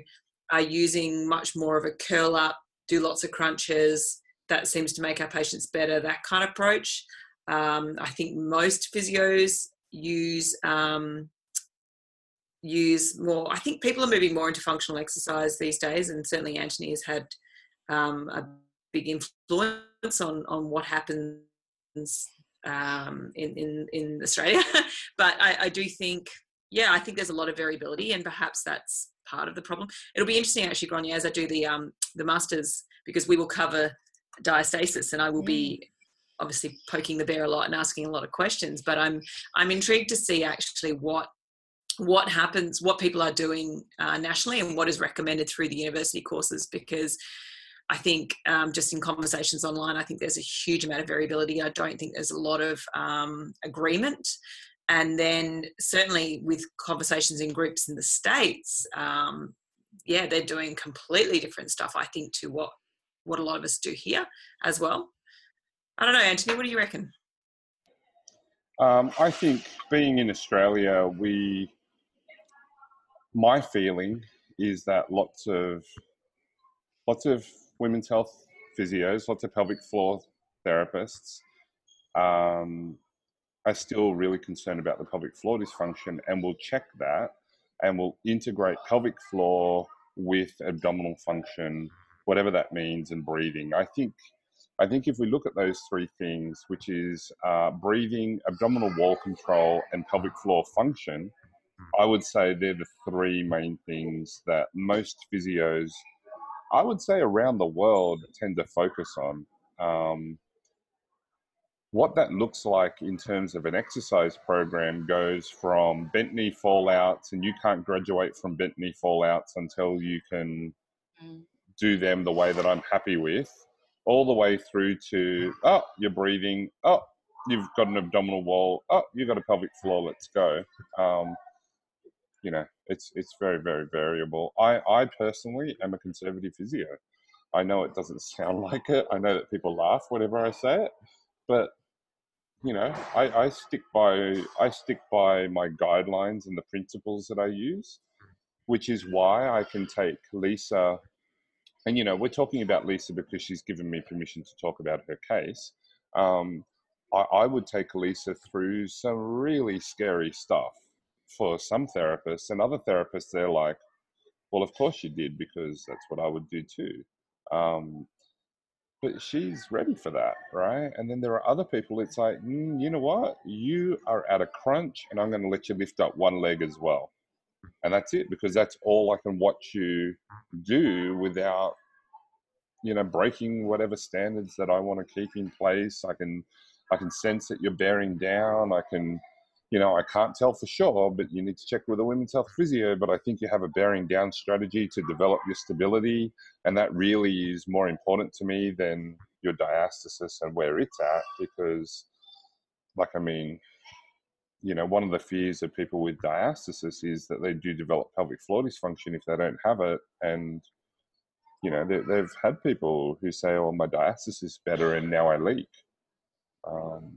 are using much more of a curl up, do lots of crunches. That seems to make our patients better, that kind of approach. Um, I think most physios use um, use more. I think people are moving more into functional exercise these days, and certainly Anthony has had um, a big influence on on what happens um, in, in in Australia. but I, I do think, yeah, I think there's a lot of variability, and perhaps that's part of the problem. It'll be interesting actually, Gráinne, as I do the um, the masters because we will cover diastasis, and I will be mm. Obviously poking the bear a lot and asking a lot of questions. But I'm I'm intrigued to see actually what what happens, what people are doing uh, nationally, and what is recommended through the university courses because. I think um, just in conversations online, I think there's a huge amount of variability. I don't think there's a lot of um, agreement. And then certainly with conversations in groups in the States, um, yeah, they're doing completely different stuff, I think, to what, what a lot of us do here as well. I don't know, Anthony, what do you reckon? Um, I think being in Australia, we my feeling is that lots of lots of women's health physios, lots of pelvic floor therapists um, are still really concerned about the pelvic floor dysfunction and will check that and will integrate pelvic floor with abdominal function, whatever that means, and breathing. I think I think if we look at those three things, which is uh, breathing, abdominal wall control, and pelvic floor function, I would say they're the three main things that most physios, I would say around the world, tend to focus on. Um, what that looks like in terms of an exercise program goes from bent knee fallouts, and you can't graduate from bent knee fallouts until you can mm. do them the way that I'm happy with, all the way through to, oh, you're breathing, oh, you've got an abdominal wall, oh, you've got a pelvic floor, let's go. Um, you know, it's it's very very variable. I I personally am a conservative physio. I know it doesn't sound like it. I know that people laugh whenever I say it, but you know, I, I stick by I stick by my guidelines and the principles that I use, which is why I can take Lisa, and you know, we're talking about Lisa because she's given me permission to talk about her case. Um, I, I would take Lisa through some really scary stuff for some therapists, and other therapists, they're like, well, of course you did, because that's what I would do too. Um, but she's ready for that, right? And then there are other people, it's like, mm, you know what? You are at a crunch, and I'm going to let you lift up one leg as well. And that's it, because that's all I can watch you do without, you know, breaking whatever standards that I want to keep in place. I can, I can sense that you're bearing down. I can, you know, I can't tell for sure, but you need to check with a women's health physio. But I think you have a bearing down strategy to develop your stability. And that really is more important to me than your diastasis and where it's at. Because, like, I mean, you know, one of the fears of people with diastasis is that they do develop pelvic floor dysfunction if they don't have it. And, you know, they, have had people who say, oh, my diastasis is better and now I leak. Um,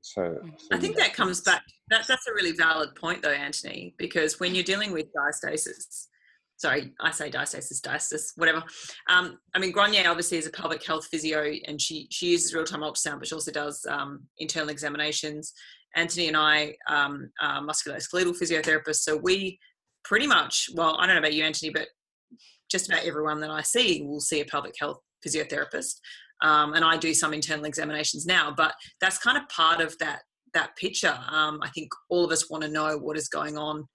so, mm. so I think that comes back. That, that's a really valid point, though, Anthony, because when you're dealing with diastasis, sorry, I say diastasis, diastasis, whatever. Um, I mean, Gráinne obviously is a pelvic health physio, and she she uses real time ultrasound, but she also does um, internal examinations. Anthony and I um, are musculoskeletal physiotherapists, so we pretty much, well, I don't know about you, Anthony, but just about everyone that I see will see a pelvic health physiotherapist um, and I do some internal examinations now. But that's kind of part of that that picture. Um, I think all of us want to know what is going on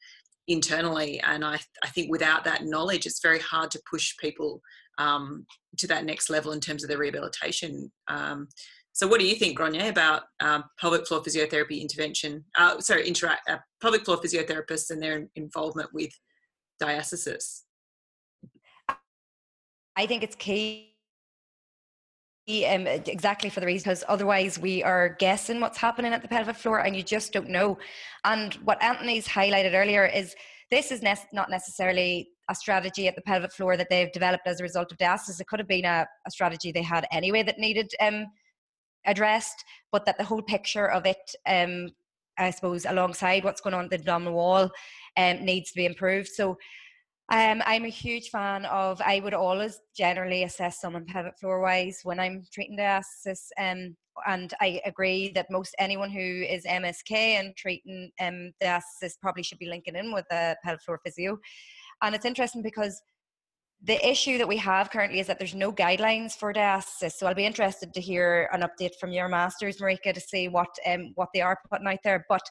internally, and I I think without that knowledge, it's very hard to push people um, to that next level in terms of their rehabilitation. Um, so, what do you think, Gráinne, about um, pelvic floor physiotherapy intervention? Uh, sorry, interact uh, pelvic floor physiotherapists and their involvement with diastasis. I think it's key um, exactly for the reason because otherwise we are guessing what's happening at the pelvic floor and you just don't know. And what Anthony's highlighted earlier is this is ne- not necessarily a strategy at the pelvic floor that they've developed as a result of diastasis. It could have been a, a strategy they had anyway that needed um, addressed, but that the whole picture of it, um, I suppose, alongside what's going on at the abdominal wall, um, needs to be improved. So um, I'm a huge fan of, I would always generally assess someone pelvic floor wise when I'm treating diastasis. Um, and I agree that most anyone who is MSK and treating um, diastasis probably should be linking in with a pelvic floor physio. And it's interesting because the issue that we have currently is that there's no guidelines for diastasis. So I'll be interested to hear an update from your masters, Marika, to see what um, what they are putting out there. But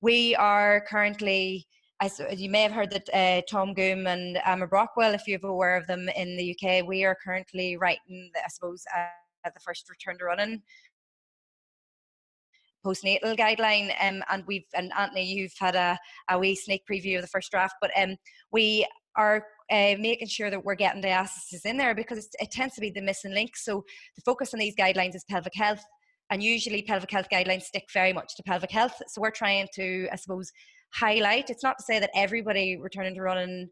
we are currently as you may have heard that uh, Tom Goom and Emma Brockwell, if you're aware of them in the UK, we are currently writing, I suppose, uh, the first return to running postnatal guideline. Um, and we've, and Anthony, you've had a, a wee sneak preview of the first draft, but um, we are uh, making sure that we're getting diastasis in there because it tends to be the missing link. So the focus on these guidelines is pelvic health, and usually pelvic health guidelines stick very much to pelvic health. So we're trying to, I suppose, highlight. It's not to say that everybody returning to running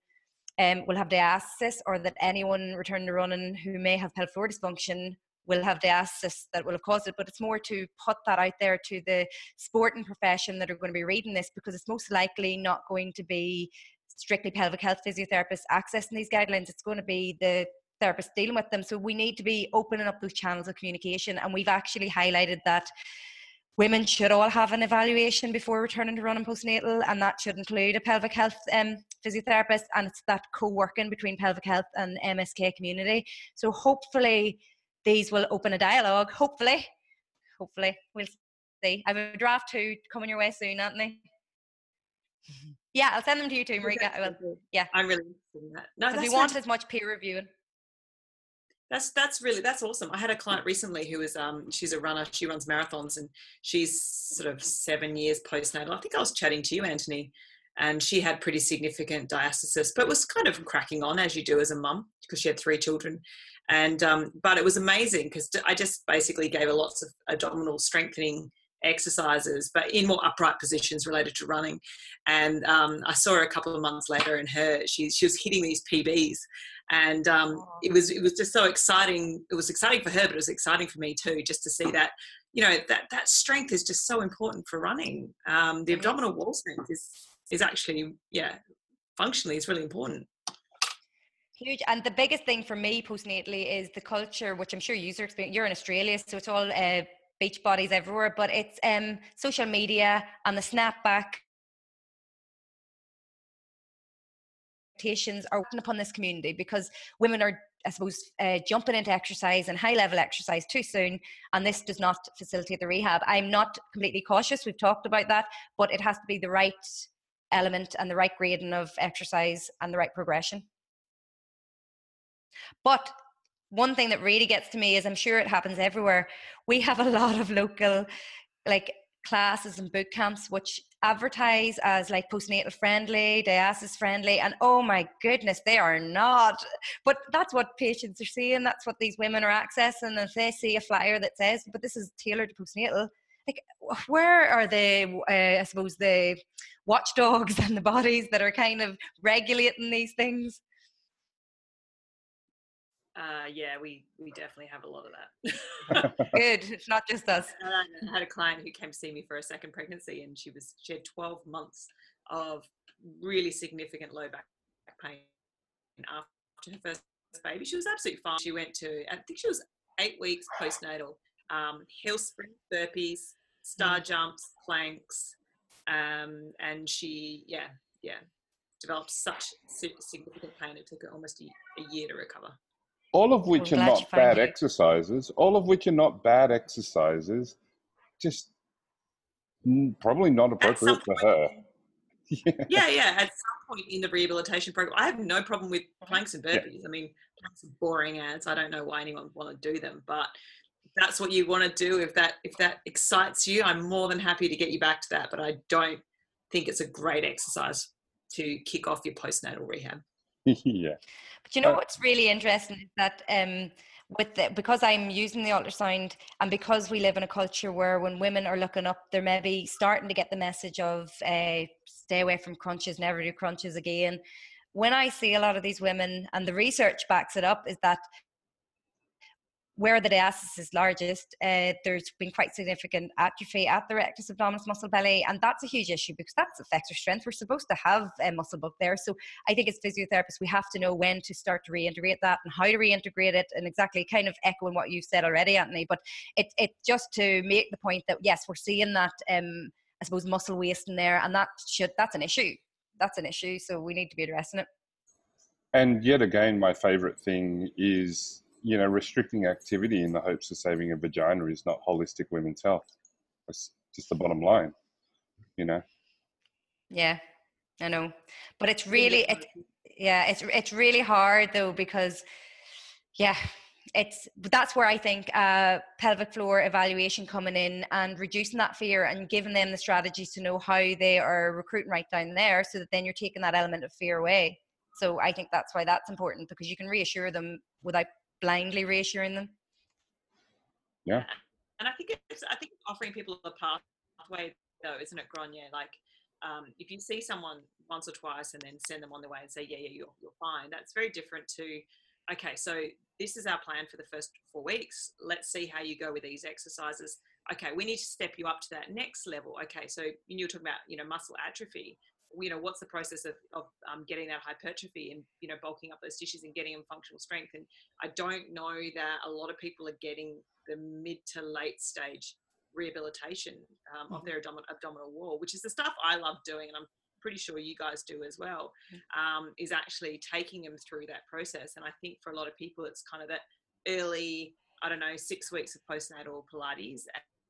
um, will have diastasis or that anyone returning to running who may have pelvic floor dysfunction will have diastasis that will have caused it, but it's more to put that out there to the sporting profession that are going to be reading this because it's most likely not going to be strictly pelvic health physiotherapists accessing these guidelines. It's going to be the therapists dealing with them. So we need to be opening up those channels of communication. And we've actually highlighted that women should all have an evaluation before returning to running postnatal, and that should include a pelvic health um, physiotherapist. And it's that co working between pelvic health and MSK community. So hopefully, these will open a dialogue. Hopefully, hopefully, we'll see. I have a draft two coming your way soon, Anthony. Yeah, I'll send them to you too, Marika. I will. Yeah, I'm really interested in that. No, we want as much peer reviewing. That's that's really that's awesome. I had a client recently who was um she's a runner. She runs marathons and she's sort of seven years postnatal. I think I was chatting to you, Anthony, and she had pretty significant diastasis, but was kind of cracking on as you do as a mum because she had three children. And um, but it was amazing because I just basically gave her lots of abdominal strengthening exercises, but in more upright positions related to running. And um, I saw her a couple of months later, and her she she was hitting these PBs, and um, it was it was just so exciting. It was exciting for her, but it was exciting for me too, just to see that you know that that strength is just so important for running. Um, the abdominal wall strength is is actually yeah functionally it's really important. Huge. And the biggest thing for me postnatally is the culture, which I'm sure user experience. You're in Australia, so it's all uh, beach bodies everywhere, but it's um, social media and the snapback expectations are working upon this community because women are I suppose, uh, jumping into exercise and high level exercise too soon, and this does not facilitate the rehab. I'm not completely cautious, we've talked about that, but it has to be the right element and the right grading of exercise and the right progression. But one thing that really gets to me is I'm sure it happens everywhere. We have a lot of local like classes and boot camps which advertise as like postnatal friendly, diastasis friendly, and oh my goodness, they are not. But that's what patients are seeing. That's what these women are accessing. And if they see a flyer that says, "But this is tailored to postnatal," like where are the, uh, I suppose, the watchdogs and the bodies that are kind of regulating these things? Uh, yeah, we we definitely have a lot of that. Good, it's not just us. I had a client who came to see me for a second pregnancy, and she was she had 12 months of really significant low back pain after her first baby. She was absolutely fine. She went to I think she was eight weeks postnatal. Um, hill sprint, burpees, star mm. jumps, planks, um, and she yeah yeah developed such significant pain. It took her almost a, a year to recover all of which are not bad exercises, all of which are not bad exercises, just probably not appropriate for her. yeah. yeah, yeah. At some point in the rehabilitation program, I have no problem with mm-hmm. planks and burpees. Yeah. I mean, planks are boring ads. I don't know why anyone would want to do them, but that's what you want to do. If that if that excites you, I'm more than happy to get you back to that. But I don't think it's a great exercise to kick off your postnatal rehab. yeah. But you know uh, what's really interesting is that um, with the, because I'm using the ultrasound and because we live in a culture where when women are looking up, they're maybe starting to get the message of uh, stay away from crunches, never do crunches again. when I see a lot of these women, and the research backs it up, is that where the diastasis is largest, uh, there's been quite significant atrophy at the rectus abdominis muscle belly, and that's a huge issue because that affects our strength. We're supposed to have a muscle bulk there, so I think as physiotherapists we have to know when to start to reintegrate that and how to reintegrate it, and exactly kind of echoing what you've said already, Anthony. But it it just to make the point that yes, we're seeing that um, I suppose muscle waste in there, and that should that's an issue. That's an issue, so we need to be addressing it. And yet again, my favorite thing is you know, restricting activity in the hopes of saving a vagina is not holistic women's health. It's just the bottom line, you know. Yeah, I know, but it's really, it, yeah, it's it's really hard though because, yeah, it's that's where I think uh, pelvic floor evaluation coming in and reducing that fear and giving them the strategies to know how they are recruiting right down there, so that then you're taking that element of fear away. So I think that's why that's important because you can reassure them without blindly reassuring them. Yeah. And I think it's I think offering people a pathway though, isn't it, Gráinne? Like um, if you see someone once or twice and then send them on their way and say, yeah, yeah, you're, you're fine, that's very different to, okay, so this is our plan for the first four weeks. Let's see how you go with these exercises. Okay, we need to step you up to that next level. Okay, so you were talking about, you know, muscle atrophy you know what's the process of, of um, getting that hypertrophy and you know bulking up those tissues and getting them functional strength and i don't know that a lot of people are getting the mid to late stage rehabilitation um, mm-hmm. of their abdominal, abdominal wall which is the stuff i love doing and i'm pretty sure you guys do as well um, is actually taking them through that process and i think for a lot of people it's kind of that early i don't know six weeks of postnatal pilates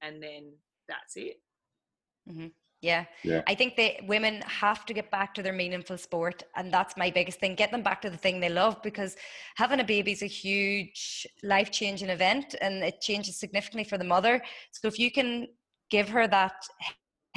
and then that's it mm-hmm. Yeah. yeah. I think that women have to get back to their meaningful sport. And that's my biggest thing. Get them back to the thing they love because having a baby is a huge life changing event and it changes significantly for the mother. So if you can give her that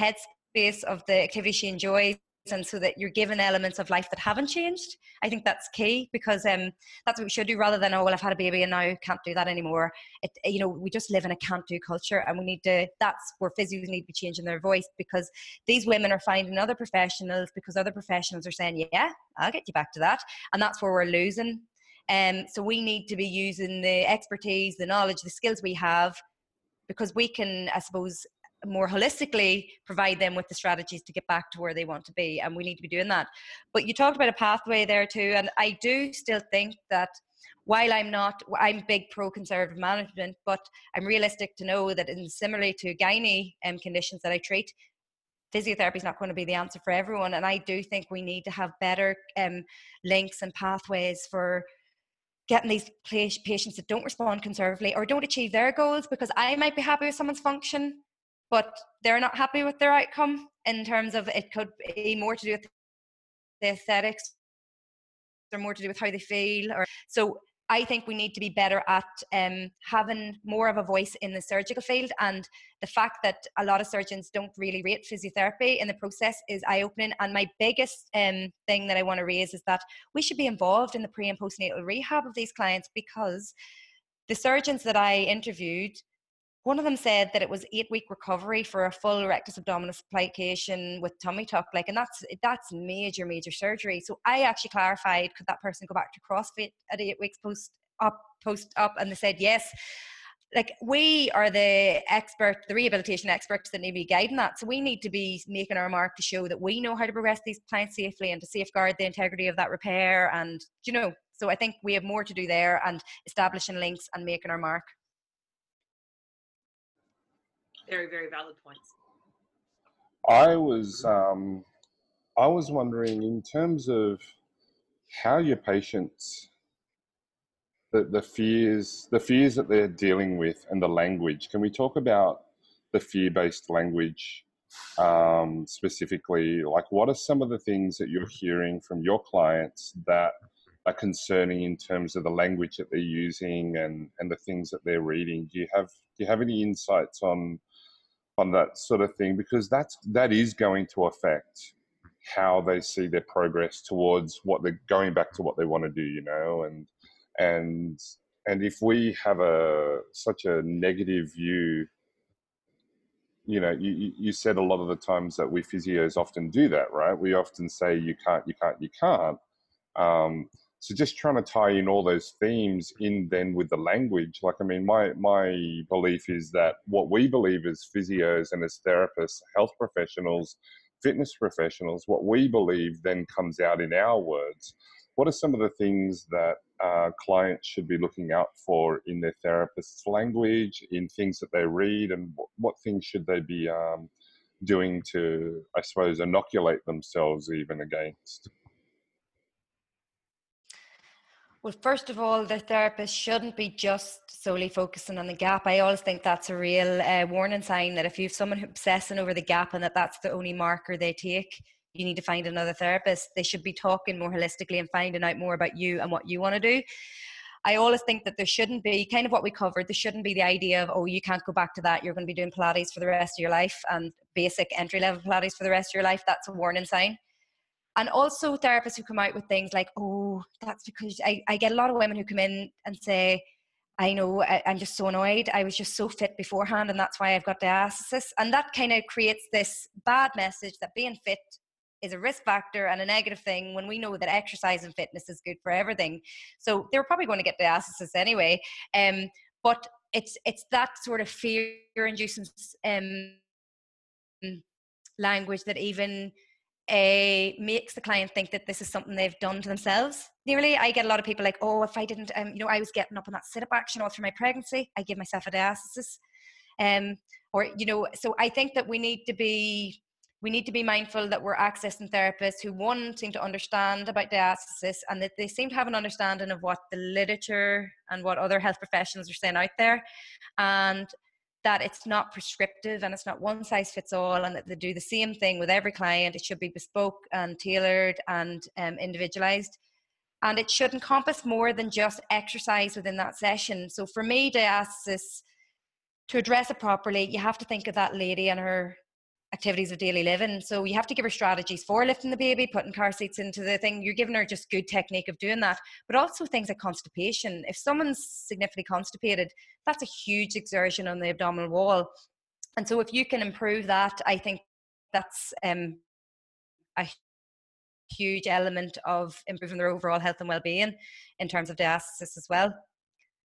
headspace of the activity she enjoys and so that you're given elements of life that haven't changed. I think that's key because um, that's what we should do rather than oh well I've had a baby and now can't do that anymore. It, you know we just live in a can't do culture and we need to. That's where physios need to be changing their voice because these women are finding other professionals because other professionals are saying yeah I'll get you back to that and that's where we're losing. Um, so we need to be using the expertise, the knowledge, the skills we have because we can I suppose more holistically provide them with the strategies to get back to where they want to be and we need to be doing that. But you talked about a pathway there too and i do still think that while i'm not i'm big pro conservative management but i'm realistic to know that in similarly to gynae um, conditions that i treat physiotherapy is not going to be the answer for everyone and i do think we need to have better um, links and pathways for getting these patients that don't respond conservatively or don't achieve their goals because I might be happy with someone's function, but they're not happy with their outcome in terms of it could be more to do with the aesthetics or more to do with how they feel or so I think we need to be better at um, having more of a voice in the surgical field. And the fact that a lot of surgeons don't really rate physiotherapy in the process is eye opening. And my biggest um, thing that I want to raise is that we should be involved in the pre and postnatal rehab of these clients because the surgeons that I interviewed one of them said that it was eight week recovery for a full rectus abdominis plication with tummy tuck like and that's that's major major surgery. So i actually clarified could that person go back to crossfit at eight weeks post up post up? And they said yes. Like we are the expert the rehabilitation experts that need to be guiding that. So we need to be making our mark to show that we know how to progress these clients safely and to safeguard the integrity of that repair and you know so i think we have more to do there and establishing links and making our mark very very valid points. I was um, I was wondering in terms of how your patients the, the fears the fears that they're dealing with and the language. Can we talk about the fear based language um, specifically? Like, what are some of the things that you're hearing from your clients that are concerning in terms of the language that they're using and, and the things that they're reading? Do you have do you have any insights on on that sort of thing because that's that is going to affect how they see their progress towards what they're going back to what they want to do you know and and and if we have a such a negative view you know you, you said a lot of the times that we physios often do that right? We often say you can't you can't you can't. Um, so just trying to tie in all those themes in then with the language. Like, I mean, my my belief is that what we believe as physios and as therapists, health professionals, fitness professionals, what we believe then comes out in our words. What are some of the things that uh, clients should be looking out for in their therapist's language, in things that they read, and what, what things should they be um, doing to, I suppose, inoculate themselves even against? Well, first of all, the therapist shouldn't be just solely focusing on the gap. I always think that's a real uh, warning sign that if you have someone obsessing over the gap and that that's the only marker they take, you need to find another therapist. They should be talking more holistically and finding out more about you and what you want to do. I always think that there shouldn't be kind of what we covered. There shouldn't be the idea of, oh, you can't go back to that. You're going to be doing Pilates for the rest of your life and basic entry level Pilates for the rest of your life. That's a warning sign and also therapists who come out with things like oh that's because I, I get a lot of women who come in and say i know I, i'm just so annoyed. I was just so fit beforehand and that's why i've got diastasis and that kind of creates this bad message that being fit is a risk factor and a negative thing when we know that exercise and fitness is good for everything. So they're probably going to get diastasis anyway. Um, but it's it's that sort of fear inducing um, language that even makes the client think that this is something they've done to themselves. Nearly, I get a lot of people like, "Oh, if I didn't, um, you know, I was getting up on that sit-up action all through my pregnancy, I give myself a diastasis." Um, or you know, so I think that we need to be we need to be mindful that we're accessing therapists who one seem to understand about diastasis and that they seem to have an understanding of what the literature and what other health professionals are saying out there, and that it's not prescriptive and it's not one size fits all and that they do the same thing with every client. It should be bespoke and tailored and um, individualized. And it should encompass more than just exercise within that session. So for me diastasis to address it properly you have to think of that lady and her activities of daily living. So you have to give her strategies for lifting the baby, putting car seats into the thing. You're giving her just good technique of doing that. But also things like constipation. If someone's significantly constipated, that's a huge exertion on the abdominal wall. And so if you can improve that, I think that's um, a huge element of improving their overall health and well-being in terms of diastasis as well.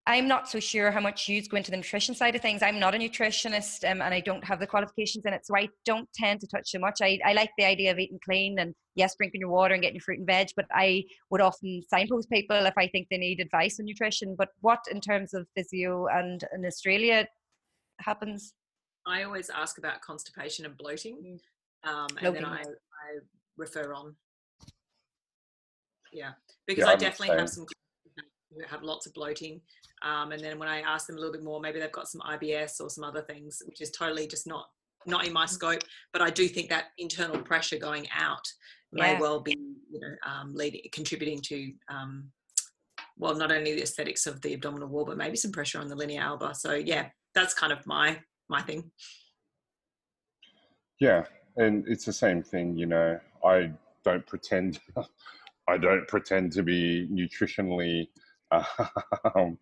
I'm not so sure how much you go into the nutrition side of things. I'm not a nutritionist um, and I don't have the qualifications in it, so I don't tend to touch so much. I, I like the idea of eating clean and yes, drinking your water and getting your fruit and veg, but I would often signpost people if I think they need advice on nutrition. But what in terms of physio and in Australia happens? I always ask about constipation and bloating, mm. um, and then I, I refer on. Yeah, because yeah, I definitely have some who have lots of bloating. Um, and then when I ask them a little bit more, maybe they've got some IBS or some other things, which is totally just not not in my mm-hmm. scope. But I do think that internal pressure going out may yeah. well be, you know, um, leading contributing to. Um, well, not only the aesthetics of the abdominal wall, but maybe some pressure on the linea alba. So yeah, that's kind of my my thing. Yeah, and it's the same thing. You know, I don't pretend. I don't pretend to be nutritionally um,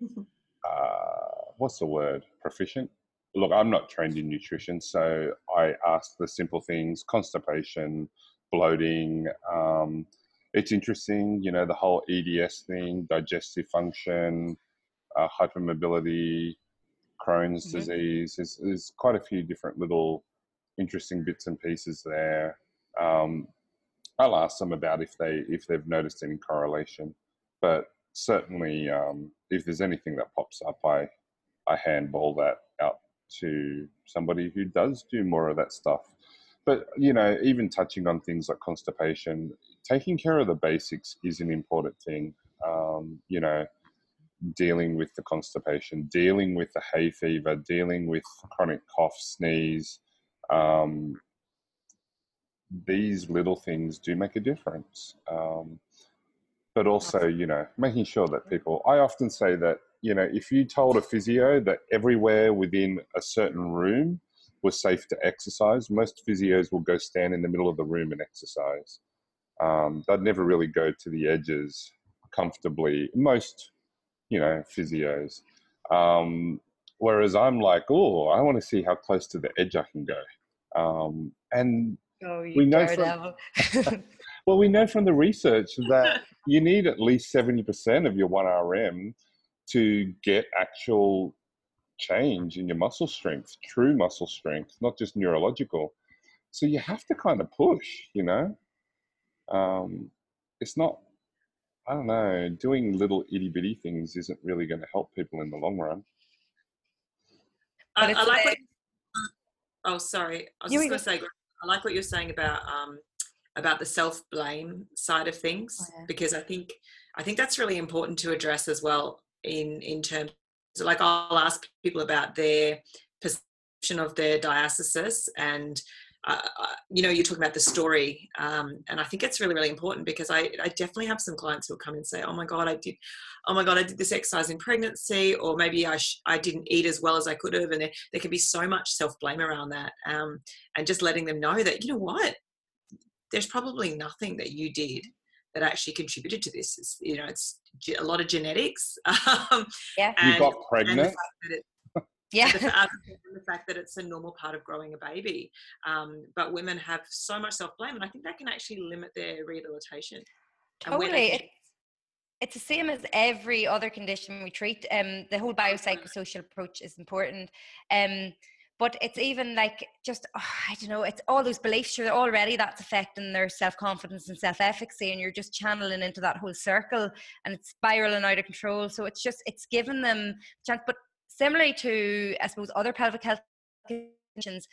uh, what's the word? Proficient. Look, I'm not trained in nutrition, so I ask the simple things: constipation, bloating. Um, it's interesting, you know, the whole EDS thing, digestive function, uh, hypermobility, Crohn's mm-hmm. disease. There's, there's, quite a few different little interesting bits and pieces there. Um, I'll ask them about if they if they've noticed any correlation, but certainly, um, if there's anything that pops up, I I handball that out to somebody who does do more of that stuff. But you know, even touching on things like constipation, taking care of the basics is an important thing. Um, you know, dealing with the constipation, dealing with the hay fever, dealing with chronic cough, sneeze. Um, these little things do make a difference. Um, but also you know making sure that people i often say that you know if you told a physio that everywhere within a certain room was safe to exercise most physios will go stand in the middle of the room and exercise. Um, they'd never really go to the edges comfortably most you know physios. Um, whereas i'm like oh i want to see how close to the edge i can go. Um, and oh, we know from, well, we know from the research that you need at least 70% of your 1RM to get actual change in your muscle strength, true muscle strength, not just neurological. So you have to kind of push, you know. Um, it's not, I don't know, doing little itty bitty things isn't really going to help people in the long run. I, I like what, oh, sorry. I was just going to say, I like what you're saying about um, about the self blame side of things oh, yeah. because I think I think that's really important to address as well in in terms of like I'll ask people about their perception of their diastasis and uh, uh, you know, you're talking about the story, um, and I think it's really, really important because I, I definitely have some clients who will come and say, "Oh my God, I did, oh my God, I did this exercise in pregnancy, or maybe I sh- I didn't eat as well as I could have," and there, there can be so much self blame around that, um, and just letting them know that you know what, there's probably nothing that you did that actually contributed to this. It's, you know, it's a lot of genetics. Um, yeah, you got pregnant? yeah. the, the, fact that it's a normal part of growing a baby. Um, but women have so much self-blame and i think that can actually limit their rehabilitation totally. it's, it's the same as every other condition we treat. Um, the whole biopsychosocial approach is important. Um, but it's even like just oh, i don't know it's all those beliefs you're already that's affecting their self-confidence and self-efficacy and you're just channeling into that whole circle and it's spiraling out of control. So it's just it's given them chance. But similarly to, I suppose, other pelvic health conditions,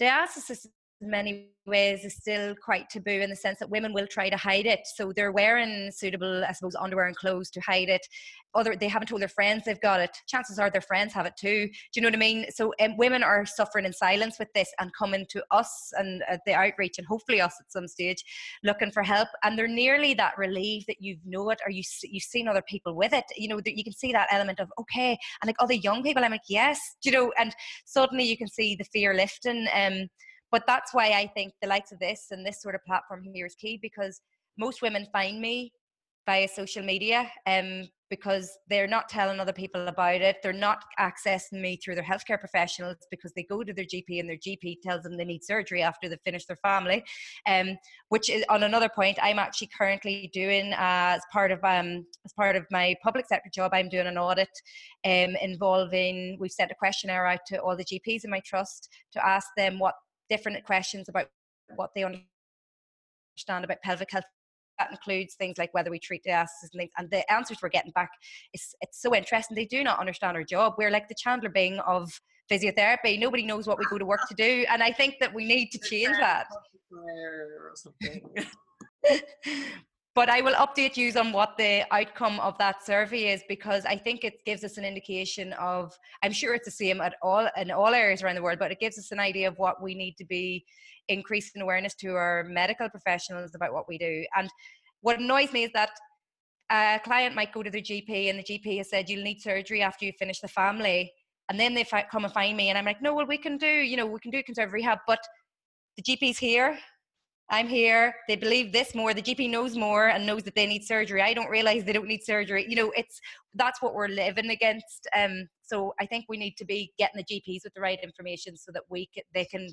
diastasis many ways is still quite taboo in the sense that women will try to hide it. So they're wearing suitable, I suppose, underwear and clothes to hide it. Other, they haven't told their friends they've got it. Chances are their friends have it too. Do you know what I mean? So um, women are suffering in silence with this and coming to us and uh, the outreach and hopefully us at some stage looking for help. And they're nearly that relieved that you know it or you you've seen other people with it. You know that you can see that element of okay, and like other young people, I'm like yes, Do you know, and suddenly you can see the fear lifting. Um, but that's why I think the likes of this and this sort of platform here is key because most women find me via social media um, because they're not telling other people about it. They're not accessing me through their healthcare professionals because they go to their GP and their GP tells them they need surgery after they finish their family. Um, which is on another point, I'm actually currently doing uh, as part of um, as part of my public sector job. I'm doing an audit um, involving. We've sent a questionnaire out to all the GPs in my trust to ask them what different questions about what they understand about pelvic health that includes things like whether we treat the asses and things. And the answers we're getting back is it's so interesting. They do not understand our job. We're like the Chandler Bing of physiotherapy. Nobody knows what we go to work to do, and I think that we need to change that. but I will update you on what the outcome of that survey is because I think it gives us an indication of. I'm sure it's the same at all in all areas around the world, but it gives us an idea of what we need to be increasing awareness to our medical professionals about what we do. And what annoys me is that a client might go to their GP and the GP has said you'll need surgery after you finish the family, and then they come and find me, and I'm like, no, well we can do, you know, we can do conservative rehab, but the GP's here I'm here. They believe this more. The GP knows more and knows that they need surgery. I don't realize they don't need surgery. You know, it's that's what we're living against. Um, so I think we need to be getting the GPs with the right information so that we can, they can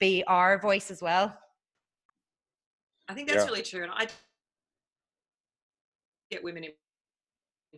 be our voice as well. I think that's yeah. really true, and I get women in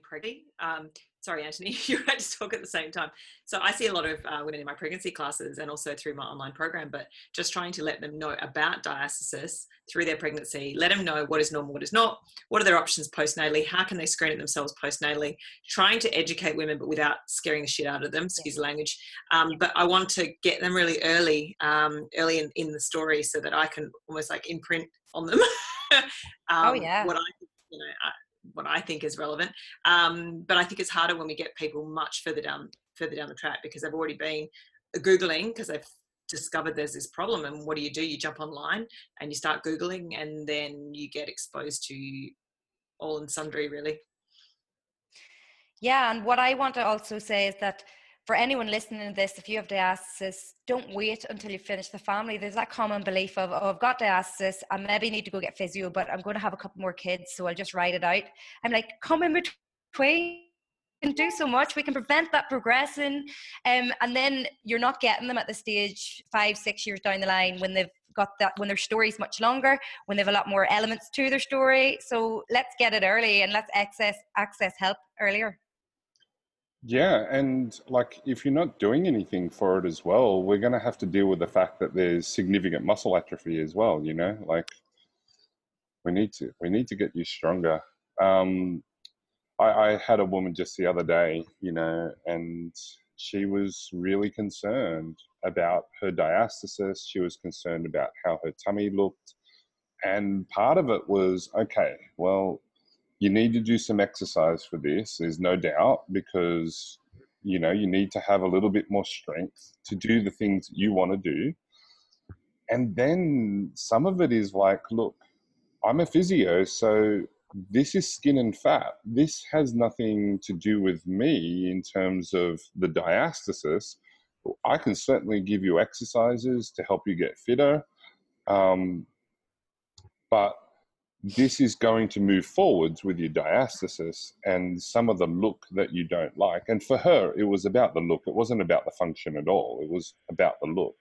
pregnant. Um, sorry, Anthony, you're right to talk at the same time. So I see a lot of uh, women in my pregnancy classes and also through my online program, but just trying to let them know about diastasis through their pregnancy, let them know what is normal, what is not, what are their options postnatally, how can they screen it themselves postnatally, trying to educate women, but without scaring the shit out of them, excuse the language. Um, but I want to get them really early, um, early in, in the story so that I can almost like imprint on them. um, oh yeah. What I, you know, I, what I think is relevant. Um, but I think it's harder when we get people much further down further down the track because they've already been googling because they've discovered there's this problem. And what do you do? You jump online and you start googling, and then you get exposed to all and sundry, really. Yeah, and what I want to also say is that for anyone listening to this, if you have diastasis, don't wait until you finish the family. There's that common belief of, oh, I've got diastasis, I maybe need to go get physio, but I'm going to have a couple more kids, so I'll just write it out. I'm like, come in between can do so much. We can prevent that progressing, um, and then you're not getting them at the stage five, six years down the line when they've got that when their story's much longer, when they have a lot more elements to their story. So let's get it early and let's access access help earlier. Yeah, and like if you're not doing anything for it as well, we're going to have to deal with the fact that there's significant muscle atrophy as well. You know, like we need to we need to get you stronger. Um, I, I had a woman just the other day, you know, and she was really concerned about her diastasis. She was concerned about how her tummy looked, and part of it was okay. Well, you need to do some exercise for this there's no doubt because you know you need to have a little bit more strength to do the things you want to do. And then some of it is like look i'm a physio so this is skin and fat. This has nothing to do with me in terms of the diastasis i can certainly give you exercises to help you get fitter. Um, but this is going to move forwards with your diastasis and some of the look that you don't like. And for her, it was about the look. It wasn't about the function at all. It was about the look.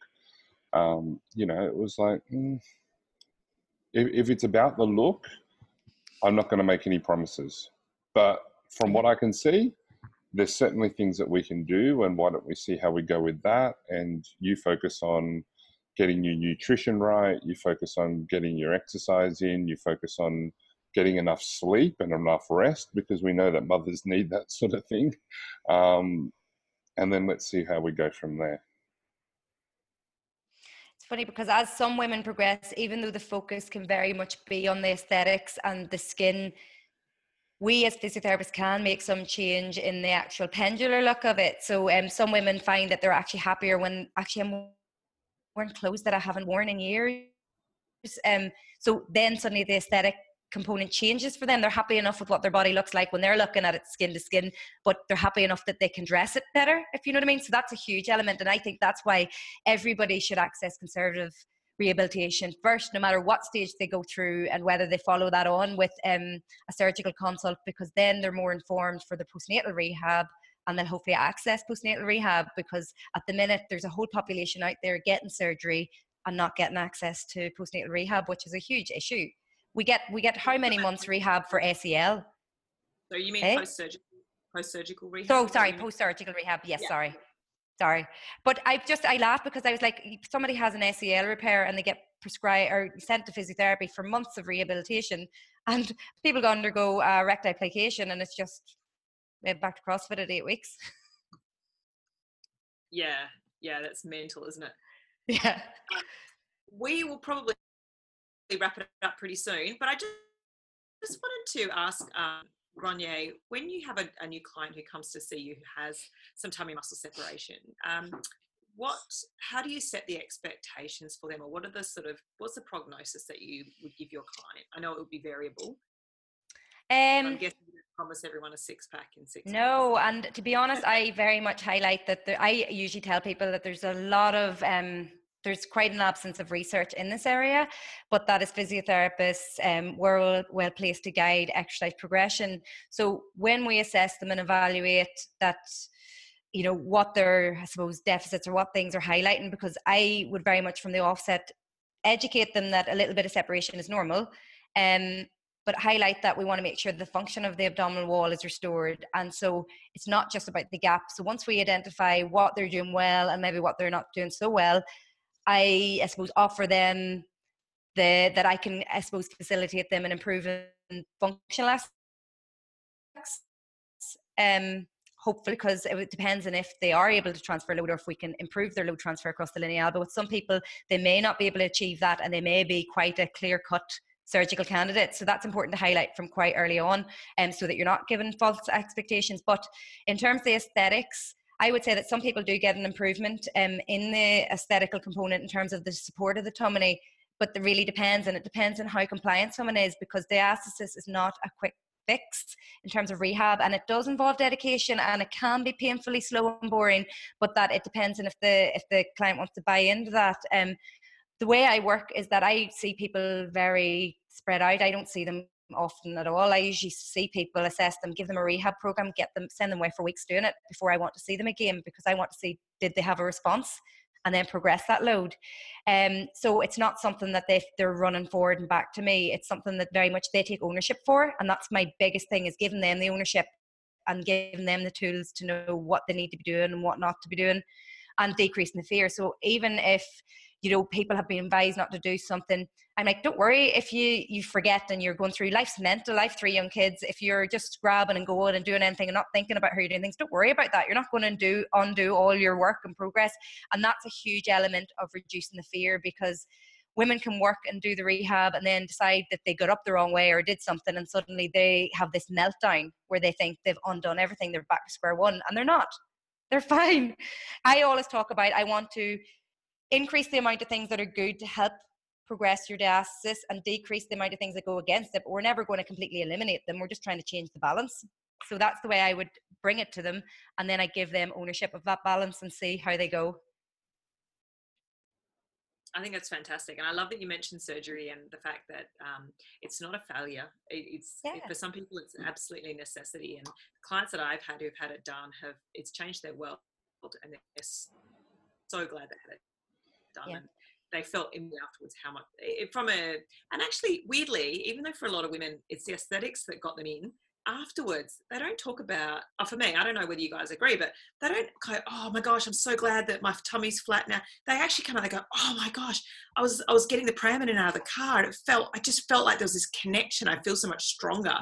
Um, you know, it was like, mm, if, if it's about the look, I'm not going to make any promises. But from what I can see, there's certainly things that we can do. And why don't we see how we go with that? And you focus on getting your nutrition right, you focus on getting your exercise in, you focus on getting enough sleep and enough rest because we know that mothers need that sort of thing. Um, and then let's see how we go from there. It's funny because as some women progress, even though the focus can very much be on the aesthetics and the skin, we as physiotherapists can make some change in the actual pendular look of it. So um, some women find that they're actually happier when actually I'm wearing clothes that I haven't worn in years. Um, so then suddenly the aesthetic component changes for them. They're happy enough with what their body looks like when they're looking at it skin to skin, but they're happy enough that they can dress it better, if you know what I mean. So that's a huge element. And I think that's why everybody should access conservative rehabilitation first, no matter what stage they go through and whether they follow that on with um, a surgical consult, because then they're more informed for the postnatal rehab and then hopefully access postnatal rehab because at the minute there's a whole population out there getting surgery and not getting access to postnatal rehab, which is a huge issue. We get we get how many months rehab for ACL? So you mean eh? post surgical post surgical rehab? Oh, sorry, post surgical rehab. Yes, yeah. sorry, sorry. But I just I laughed because I was like, somebody has an ACL repair and they get prescribed or sent to physiotherapy for months of rehabilitation, and people go undergo uh, rectification, and it's just back to CrossFit at eight weeks. Yeah, yeah, that's mental, isn't it? Yeah. Um, we will probably wrap it up pretty soon, but I just just wanted to ask um, Gráinne, when you have a, a, new client who comes to see you who has some tummy muscle separation, um, what, how do you set the expectations for them, or what are the sort of, what's the prognosis that you would give your client? I know it would be variable. Um, I'm guessing promise everyone a six pack in six no and to be honest i very much highlight that there, i usually tell people that there's a lot of um, there's quite an absence of research in this area, but that as physiotherapists, um, we're well, well placed to guide exercise progression. So when we assess them and evaluate that, you know, what their, I suppose, deficits or what things are highlighting, because I would very much from the offset educate them that a little bit of separation is normal. Um, but highlight that we want to make sure the function of the abdominal wall is restored. And so it's not just about the gap. So once we identify what they're doing well and maybe what they're not doing so well, I, I suppose, offer them the that I can, I suppose, facilitate them in improving functional aspects. Um, hopefully because it depends on if they are able to transfer load or if we can improve their load transfer across the linea. But with some people, they may not be able to achieve that and they may be quite a clear cut surgical candidates. So that's important to highlight from quite early on, um, so that you're not given false expectations. But in terms of the aesthetics, I would say that some people do get an improvement um, in the aesthetical component in terms of the support of the tummy, but it really depends, and it depends on how compliant someone is because diastasis is not a quick fix in terms of rehab and it does involve dedication and it can be painfully slow and boring but that it depends on if the if the client wants to buy into that um the way i work is that i see people very spread out. I don't see them often at all. I usually see people, assess them, give them a rehab program, get them, send them away for weeks doing it before I want to see them again because I want to see did they have a response. and then progress that load. Um, so it's not something that they they're running forward and back to me. It's something that very much they take ownership for, and that's my biggest thing is giving them the ownership and giving them the tools to know what they need to be doing and what not to be doing, and decreasing the fear. So even if you know people have been advised not to do something. I'm like don't worry if you you forget and you're going through life's mental life three young kids. If you're just grabbing and going and doing anything and not thinking about how you're doing things don't worry about that. You're not going to do undo all your work and progress. And that's a huge element of reducing the fear because women can work and do the rehab and then decide that they got up the wrong way or did something and suddenly they have this meltdown where they think they've undone everything. They're back to square one and they're not. They're fine. I always talk about i want to increase the amount of things that are good to help progress your diastasis and decrease the amount of things that go against it. But we're never going to completely eliminate them. We're just trying to change the balance. So that's the way I would bring it to them. And then I give them ownership of that balance and see how they go. I think that's fantastic, and I love that you mentioned surgery and the fact that um, it's not a failure. It, it's yeah. it, for some people, it's absolutely a necessity. And clients that I've had who've had it done have it's changed their world, and they're so glad they had it done. Yeah. And they felt in afterwards how much it, from a and actually weirdly, even though for a lot of women it's the aesthetics that got them in, afterwards they don't talk about oh, for me i don't know whether you guys agree but they don't go oh my gosh i'm so glad that my tummy's flat now. They actually come out they go oh my gosh i was i was getting the pram in and out of the car and it felt i just felt like there was this connection. I feel so much stronger.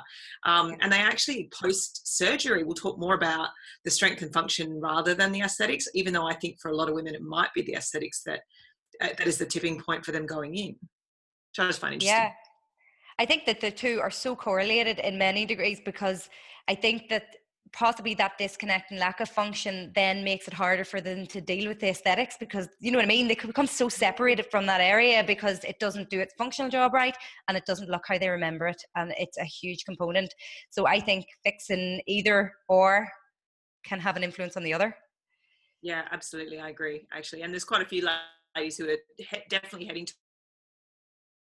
Um, and they actually post surgery will talk more about the strength and function rather than the aesthetics even though i think for a lot of women it might be the aesthetics that uh, that is the tipping point for them going in. Which i just find interesting. Yeah I think that the two are so correlated in many degrees because I think that possibly that disconnect and lack of function then makes it harder for them to deal with the aesthetics because you know what I mean? They become so separated from that area because it doesn't do its functional job right and it doesn't look how they remember it and it's a huge component. So I think fixing either or can have an influence on the other. Yeah absolutely. I agree actually. And there's quite a few ladies who are definitely heading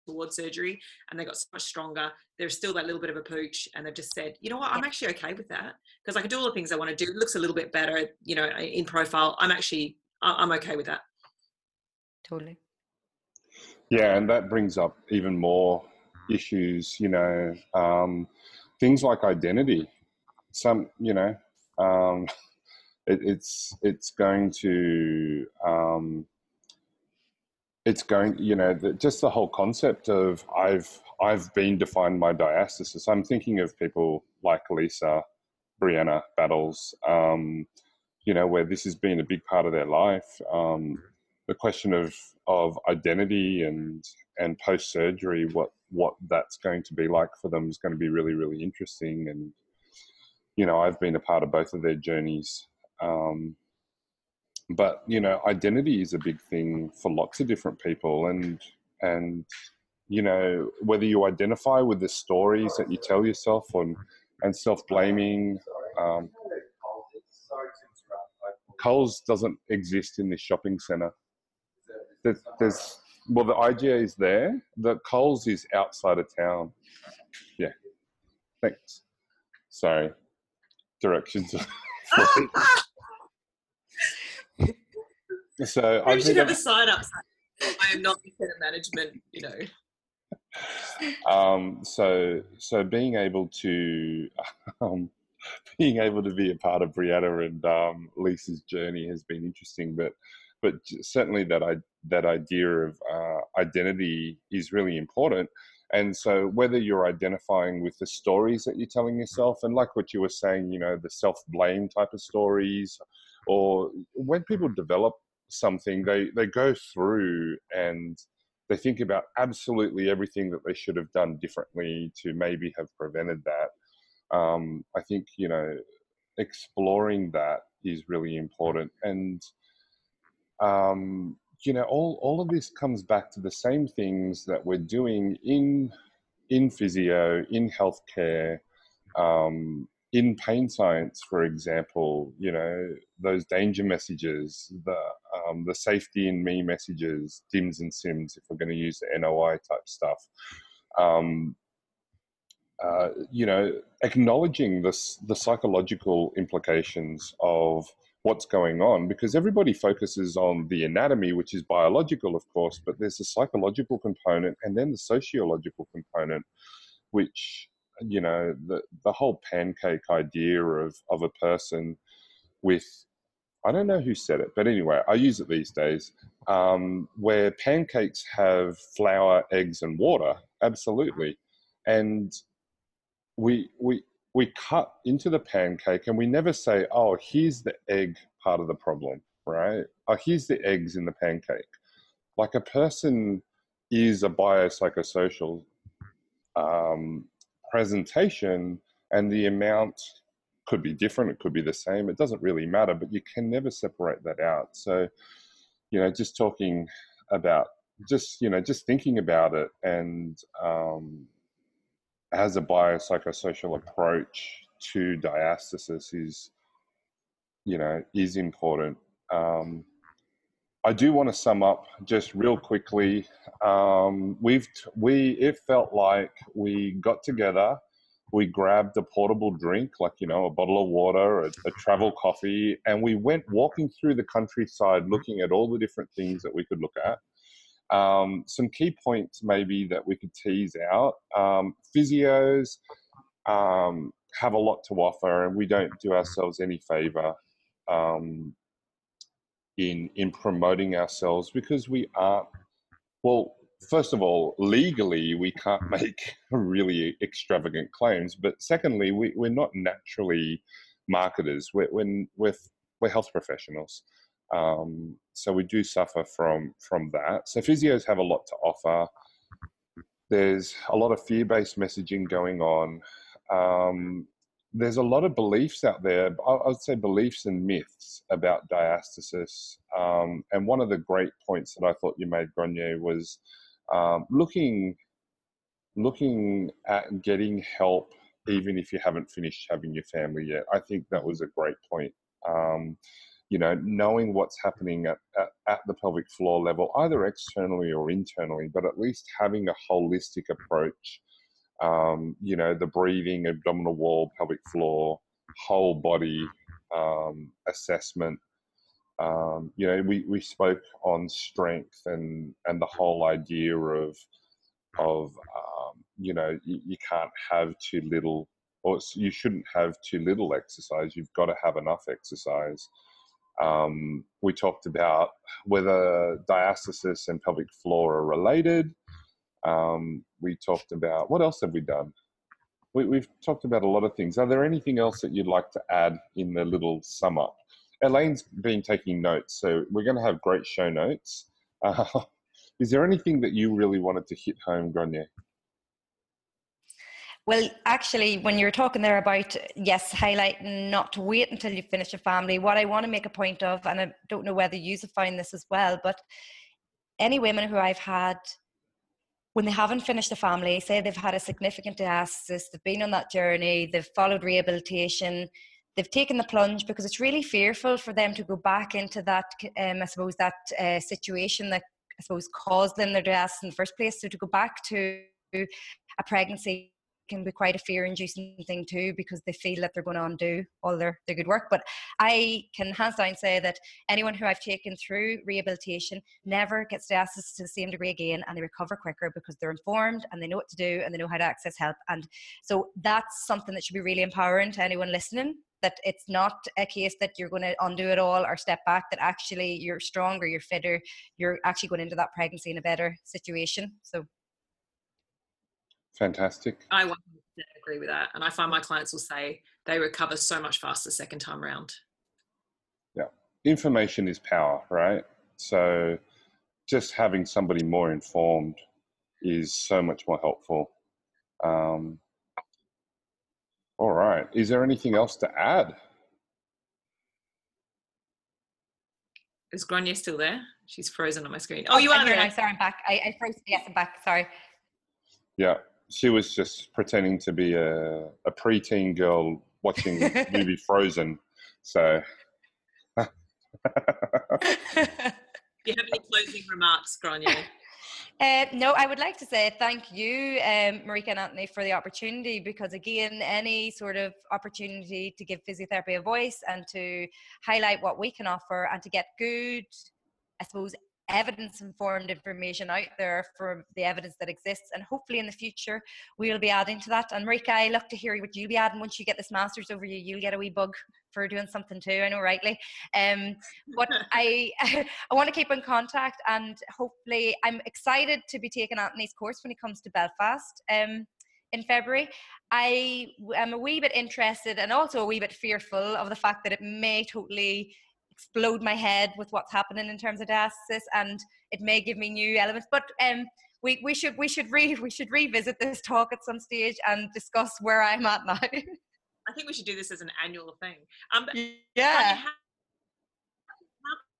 towards surgery and they got so much stronger. There's still that little bit of a pooch, and they've just said, you know what, I'm actually okay with that because I can do all the things I want to do. It looks a little bit better, you know, in profile. I'm actually, I'm okay with that. Totally. Yeah, and that brings up even more issues, you know, um, things like identity. Some, you know, um, it, it's it's going to um, it's going you know the, just the whole concept of i've i've been defined my diastasis. I'm thinking of people like lisa brianna battles um, you know where this has been a big part of their life. Um, the question of of identity and and post surgery what what that's going to be like for them is going to be really really interesting. And you know i've been a part of both of their journeys. Um, but you know identity is a big thing for lots of different people and and you know whether you identify with the stories that you tell yourself and and self-blaming um, Coles doesn't exist in this shopping center. There's, there's well, the IGA is there. The Coles is outside of town. Yeah. Thanks. Sorry. Directions. So I should have a sign up. I am not the of management. You know. Um, so so being able to um, being able to be a part of Brianna and um, Lisa's journey has been interesting, but but certainly that I that idea of uh, identity is really important. And so, whether you're identifying with the stories that you're telling yourself, and like what you were saying, you know, the self blame type of stories, or when people develop something, they they go through and they think about absolutely everything that they should have done differently to maybe have prevented that. Um, I think you know exploring that is really important, and um, you know all all of this comes back to the same things that we're doing in in physio, in healthcare. Um, in pain science, for example, you know those danger messages, the um, the safety in me messages, DIMS and SIMS, if we're going to use the NOI type stuff. Um, uh, you know, acknowledging this, the psychological implications of what's going on because everybody focuses on the anatomy, which is biological, of course, but there's a psychological component and then the sociological component, which you know the the whole pancake idea of of a person with I don't know who said it, but anyway, I use it these days. Um, where pancakes have flour, eggs, and water, absolutely, and we we we cut into the pancake and we never say, "Oh, here's the egg part of the problem," right? Oh, here's the eggs in the pancake. Like a person is a biopsychosocial um, presentation, and the amount could be different, it could be the same, it doesn't really matter, but you can never separate that out. So, you know, just talking about just, you know, just thinking about it and um, as a biopsychosocial approach to diastasis is, you know, is important. Um, I do want to sum up just real quickly. Um, we've we it felt like we got together we grabbed a portable drink, like, you know, a bottle of water, a, a, travel coffee, and we went walking through the countryside looking at all the different things that we could look at. Um, some key points maybe that we could tease out. Um, physios um, have a lot to offer, and we don't do ourselves any favor um, in in promoting ourselves because we aren't. Well, first of all, legally, we can't make really extravagant claims. But secondly, we, we're not naturally marketers. We're, we're, we're, we're health professionals. Um, so we do suffer from, from that. So physios have a lot to offer. There's a lot of fear based messaging going on. Um, there's a lot of beliefs out there. I would say beliefs and myths about diastasis. Um, and one of the great points that I thought you made, Gráinne, was um, looking looking at getting help even if you haven't finished having your family yet. I think that was a great point. Um, you know, knowing what's happening at, at, at, the pelvic floor level, either externally or internally, but at least having a holistic approach. Um, you know, the breathing, abdominal wall, pelvic floor, whole body um, assessment um, you know, we, we spoke on strength and, and the whole idea of, of um, you know, you, you, can't have too little, or you shouldn't have too little exercise. You've got to have enough exercise. Um, we talked about whether diastasis and pelvic floor are related. Um, we talked about what else have we done? We, have talked about a lot of things. Are there anything else that you'd like to add in the little sum up? Elaine's been taking notes, so we're going to have great show notes. Uh, is there anything that you really wanted to hit home, Gráinne? Well, actually, when you're talking there about, yes, highlight not to wait until you finish a family, what I want to make a point of, and I don't know whether you have found this as well, but any women who I've had when they haven't finished a family, say they've had a significant diastasis, they've been on that journey, they've followed rehabilitation, they've taken the plunge because it's really fearful for them to go back into that um, i suppose that uh, situation that i suppose caused them their deaths in the first place. So to go back to a pregnancy can be quite a fear inducing thing too because they feel that they're going to undo all their, their good work. But I can hands down say that anyone who I've taken through rehabilitation never gets diastasis to the same degree again and they recover quicker because they're informed and they know what to do and they know how to access help. And so that's something that should be really empowering to anyone listening that it's not a case that you're going to undo it all or step back that actually you're stronger you're fitter you're actually going into that pregnancy in a better situation so fantastic i 100% agree with that and i find my clients will say they recover so much faster second time around yeah information is power right so just having somebody more informed is so much more helpful um, all right. Is there anything else to add? Is Gráinne still there? She's frozen on my screen. Oh, you are there. Sorry, I'm back. I, I froze. Yes, I'm back. Sorry. Yeah, she was just pretending to be a, a preteen girl watching movie Frozen. So. Do you have any closing remarks, Gráinne? Uh, no, I would like to say thank you, um, Marika and Anthony, for the opportunity because, again, any sort of opportunity to give physiotherapy a voice and to highlight what we can offer and to get good, I suppose, evidence informed information out there for the evidence that exists. And hopefully in the future, we'll be adding to that. And Marika, I look to hear what you'll be adding once you get this master's over you. You'll get a wee bug for doing something too, I know rightly. Um, but I, I want to keep in contact and hopefully I'm excited to be taking Anthony's course when he comes to Belfast. Um, in February. I am a wee bit interested and also a wee bit fearful of the fact that it may totally explode my head with what's happening in terms of diastasis and it may give me new elements but um we, we should we should re we should revisit this talk at some stage and discuss where I'm at now. I think we should do this as an annual thing. Um, yeah. How, how,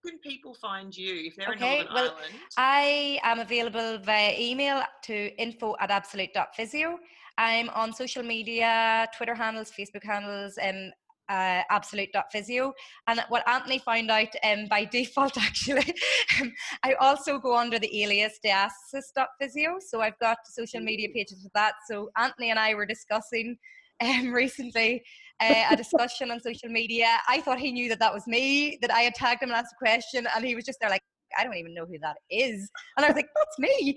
can people find you if they're okay, in Northern well, Ireland? I am available via email to info at absolute.physio. I'm on social media, Twitter handles, Facebook handles, um, uh, absolute.physio. And what Anthony found out um, by default, actually, um, I also go under the alias diastasis.physio. So I've got social media pages for that. So Anthony and I were discussing um, recently uh, a discussion on social media. I thought he knew that that was me, that I had tagged him and asked a question, and he was just there like, I don't even know who that is. And I was like, that's me.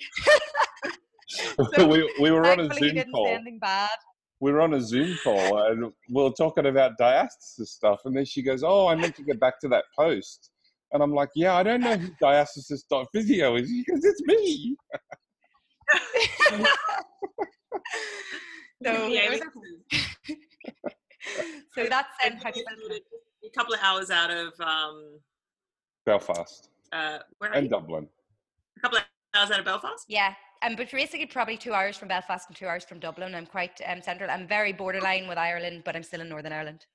so we, we were on a Zoom call. Anything bad we were on a Zoom call and we are talking about diastasis stuff. And then she goes, Oh, I meant to get back to that post. And I'm like, Yeah, I don't know who diastasis.physio is. because it's me. so, yeah, so that's um, a couple of hours out of um, Belfast uh, and you? Dublin. A couple of hours out of Belfast? Yeah, um, but basically probably two hours from Belfast and two hours from Dublin. I'm quite um, central. I'm very borderline with Ireland, but I'm still in Northern Ireland.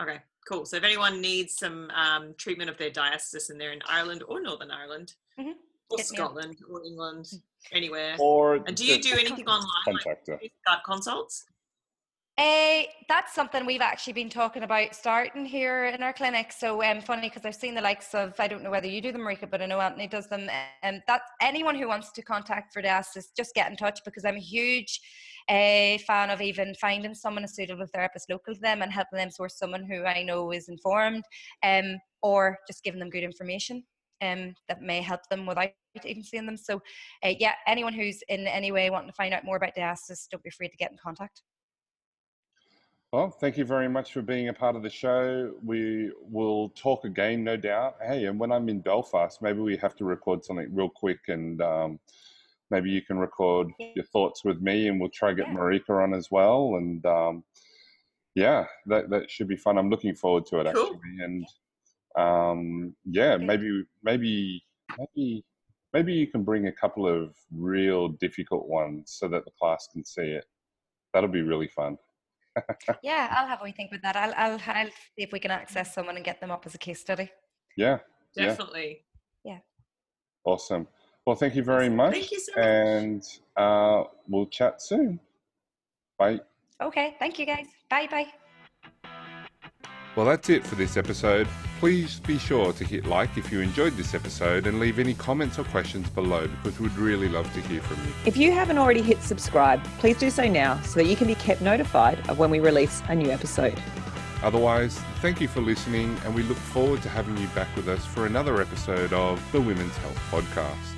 Okay, cool. So if anyone needs some um, treatment of their diastasis and they're in Ireland or Northern Ireland mm-hmm. or Hit Scotland or England, anywhere. Or and do you do anything online? Like Skype consults? Uh, that's something we've actually been talking about starting here in our clinic. So um, funny because I've seen the likes of I don't know whether you do them, Marika, but I know Anthony does them. And um, that anyone who wants to contact for is just get in touch because I'm a huge uh, fan of even finding someone a suitable therapist local to them and helping them source someone who I know is informed, um, or just giving them good information. Um, that may help them without even seeing them. So, uh, yeah, anyone who's in any way wanting to find out more about diastasis, don't be afraid to get in contact. Well, thank you very much for being a part of the show. We will talk again, no doubt. Hey, and when I'm in Belfast, maybe we have to record something real quick and um, maybe you can record yeah. your thoughts with me and we'll try to get yeah. Marika on as well. And um, yeah, that, that should be fun. I'm looking forward to it cool. actually. And um, yeah, maybe, maybe, maybe, maybe you can bring a couple of real difficult ones so that the class can see it. That'll be really fun yeah, I'll have a wee think with that. I'll, I'll, I'll see if we can access someone and get them up as a case study. Yeah, definitely. Yeah. Awesome. Well, thank you very much. Thank you so much. And uh, we'll chat soon. Bye. Okay. Thank you, guys. Bye bye. Well, that's it for this episode. Please be sure to hit like if you enjoyed this episode and leave any comments or questions below because we'd really love to hear from you. If you haven't already hit subscribe, please do so now so that you can be kept notified of when we release a new episode. Otherwise, thank you for listening and we look forward to having you back with us for another episode of the Women's Health Podcast.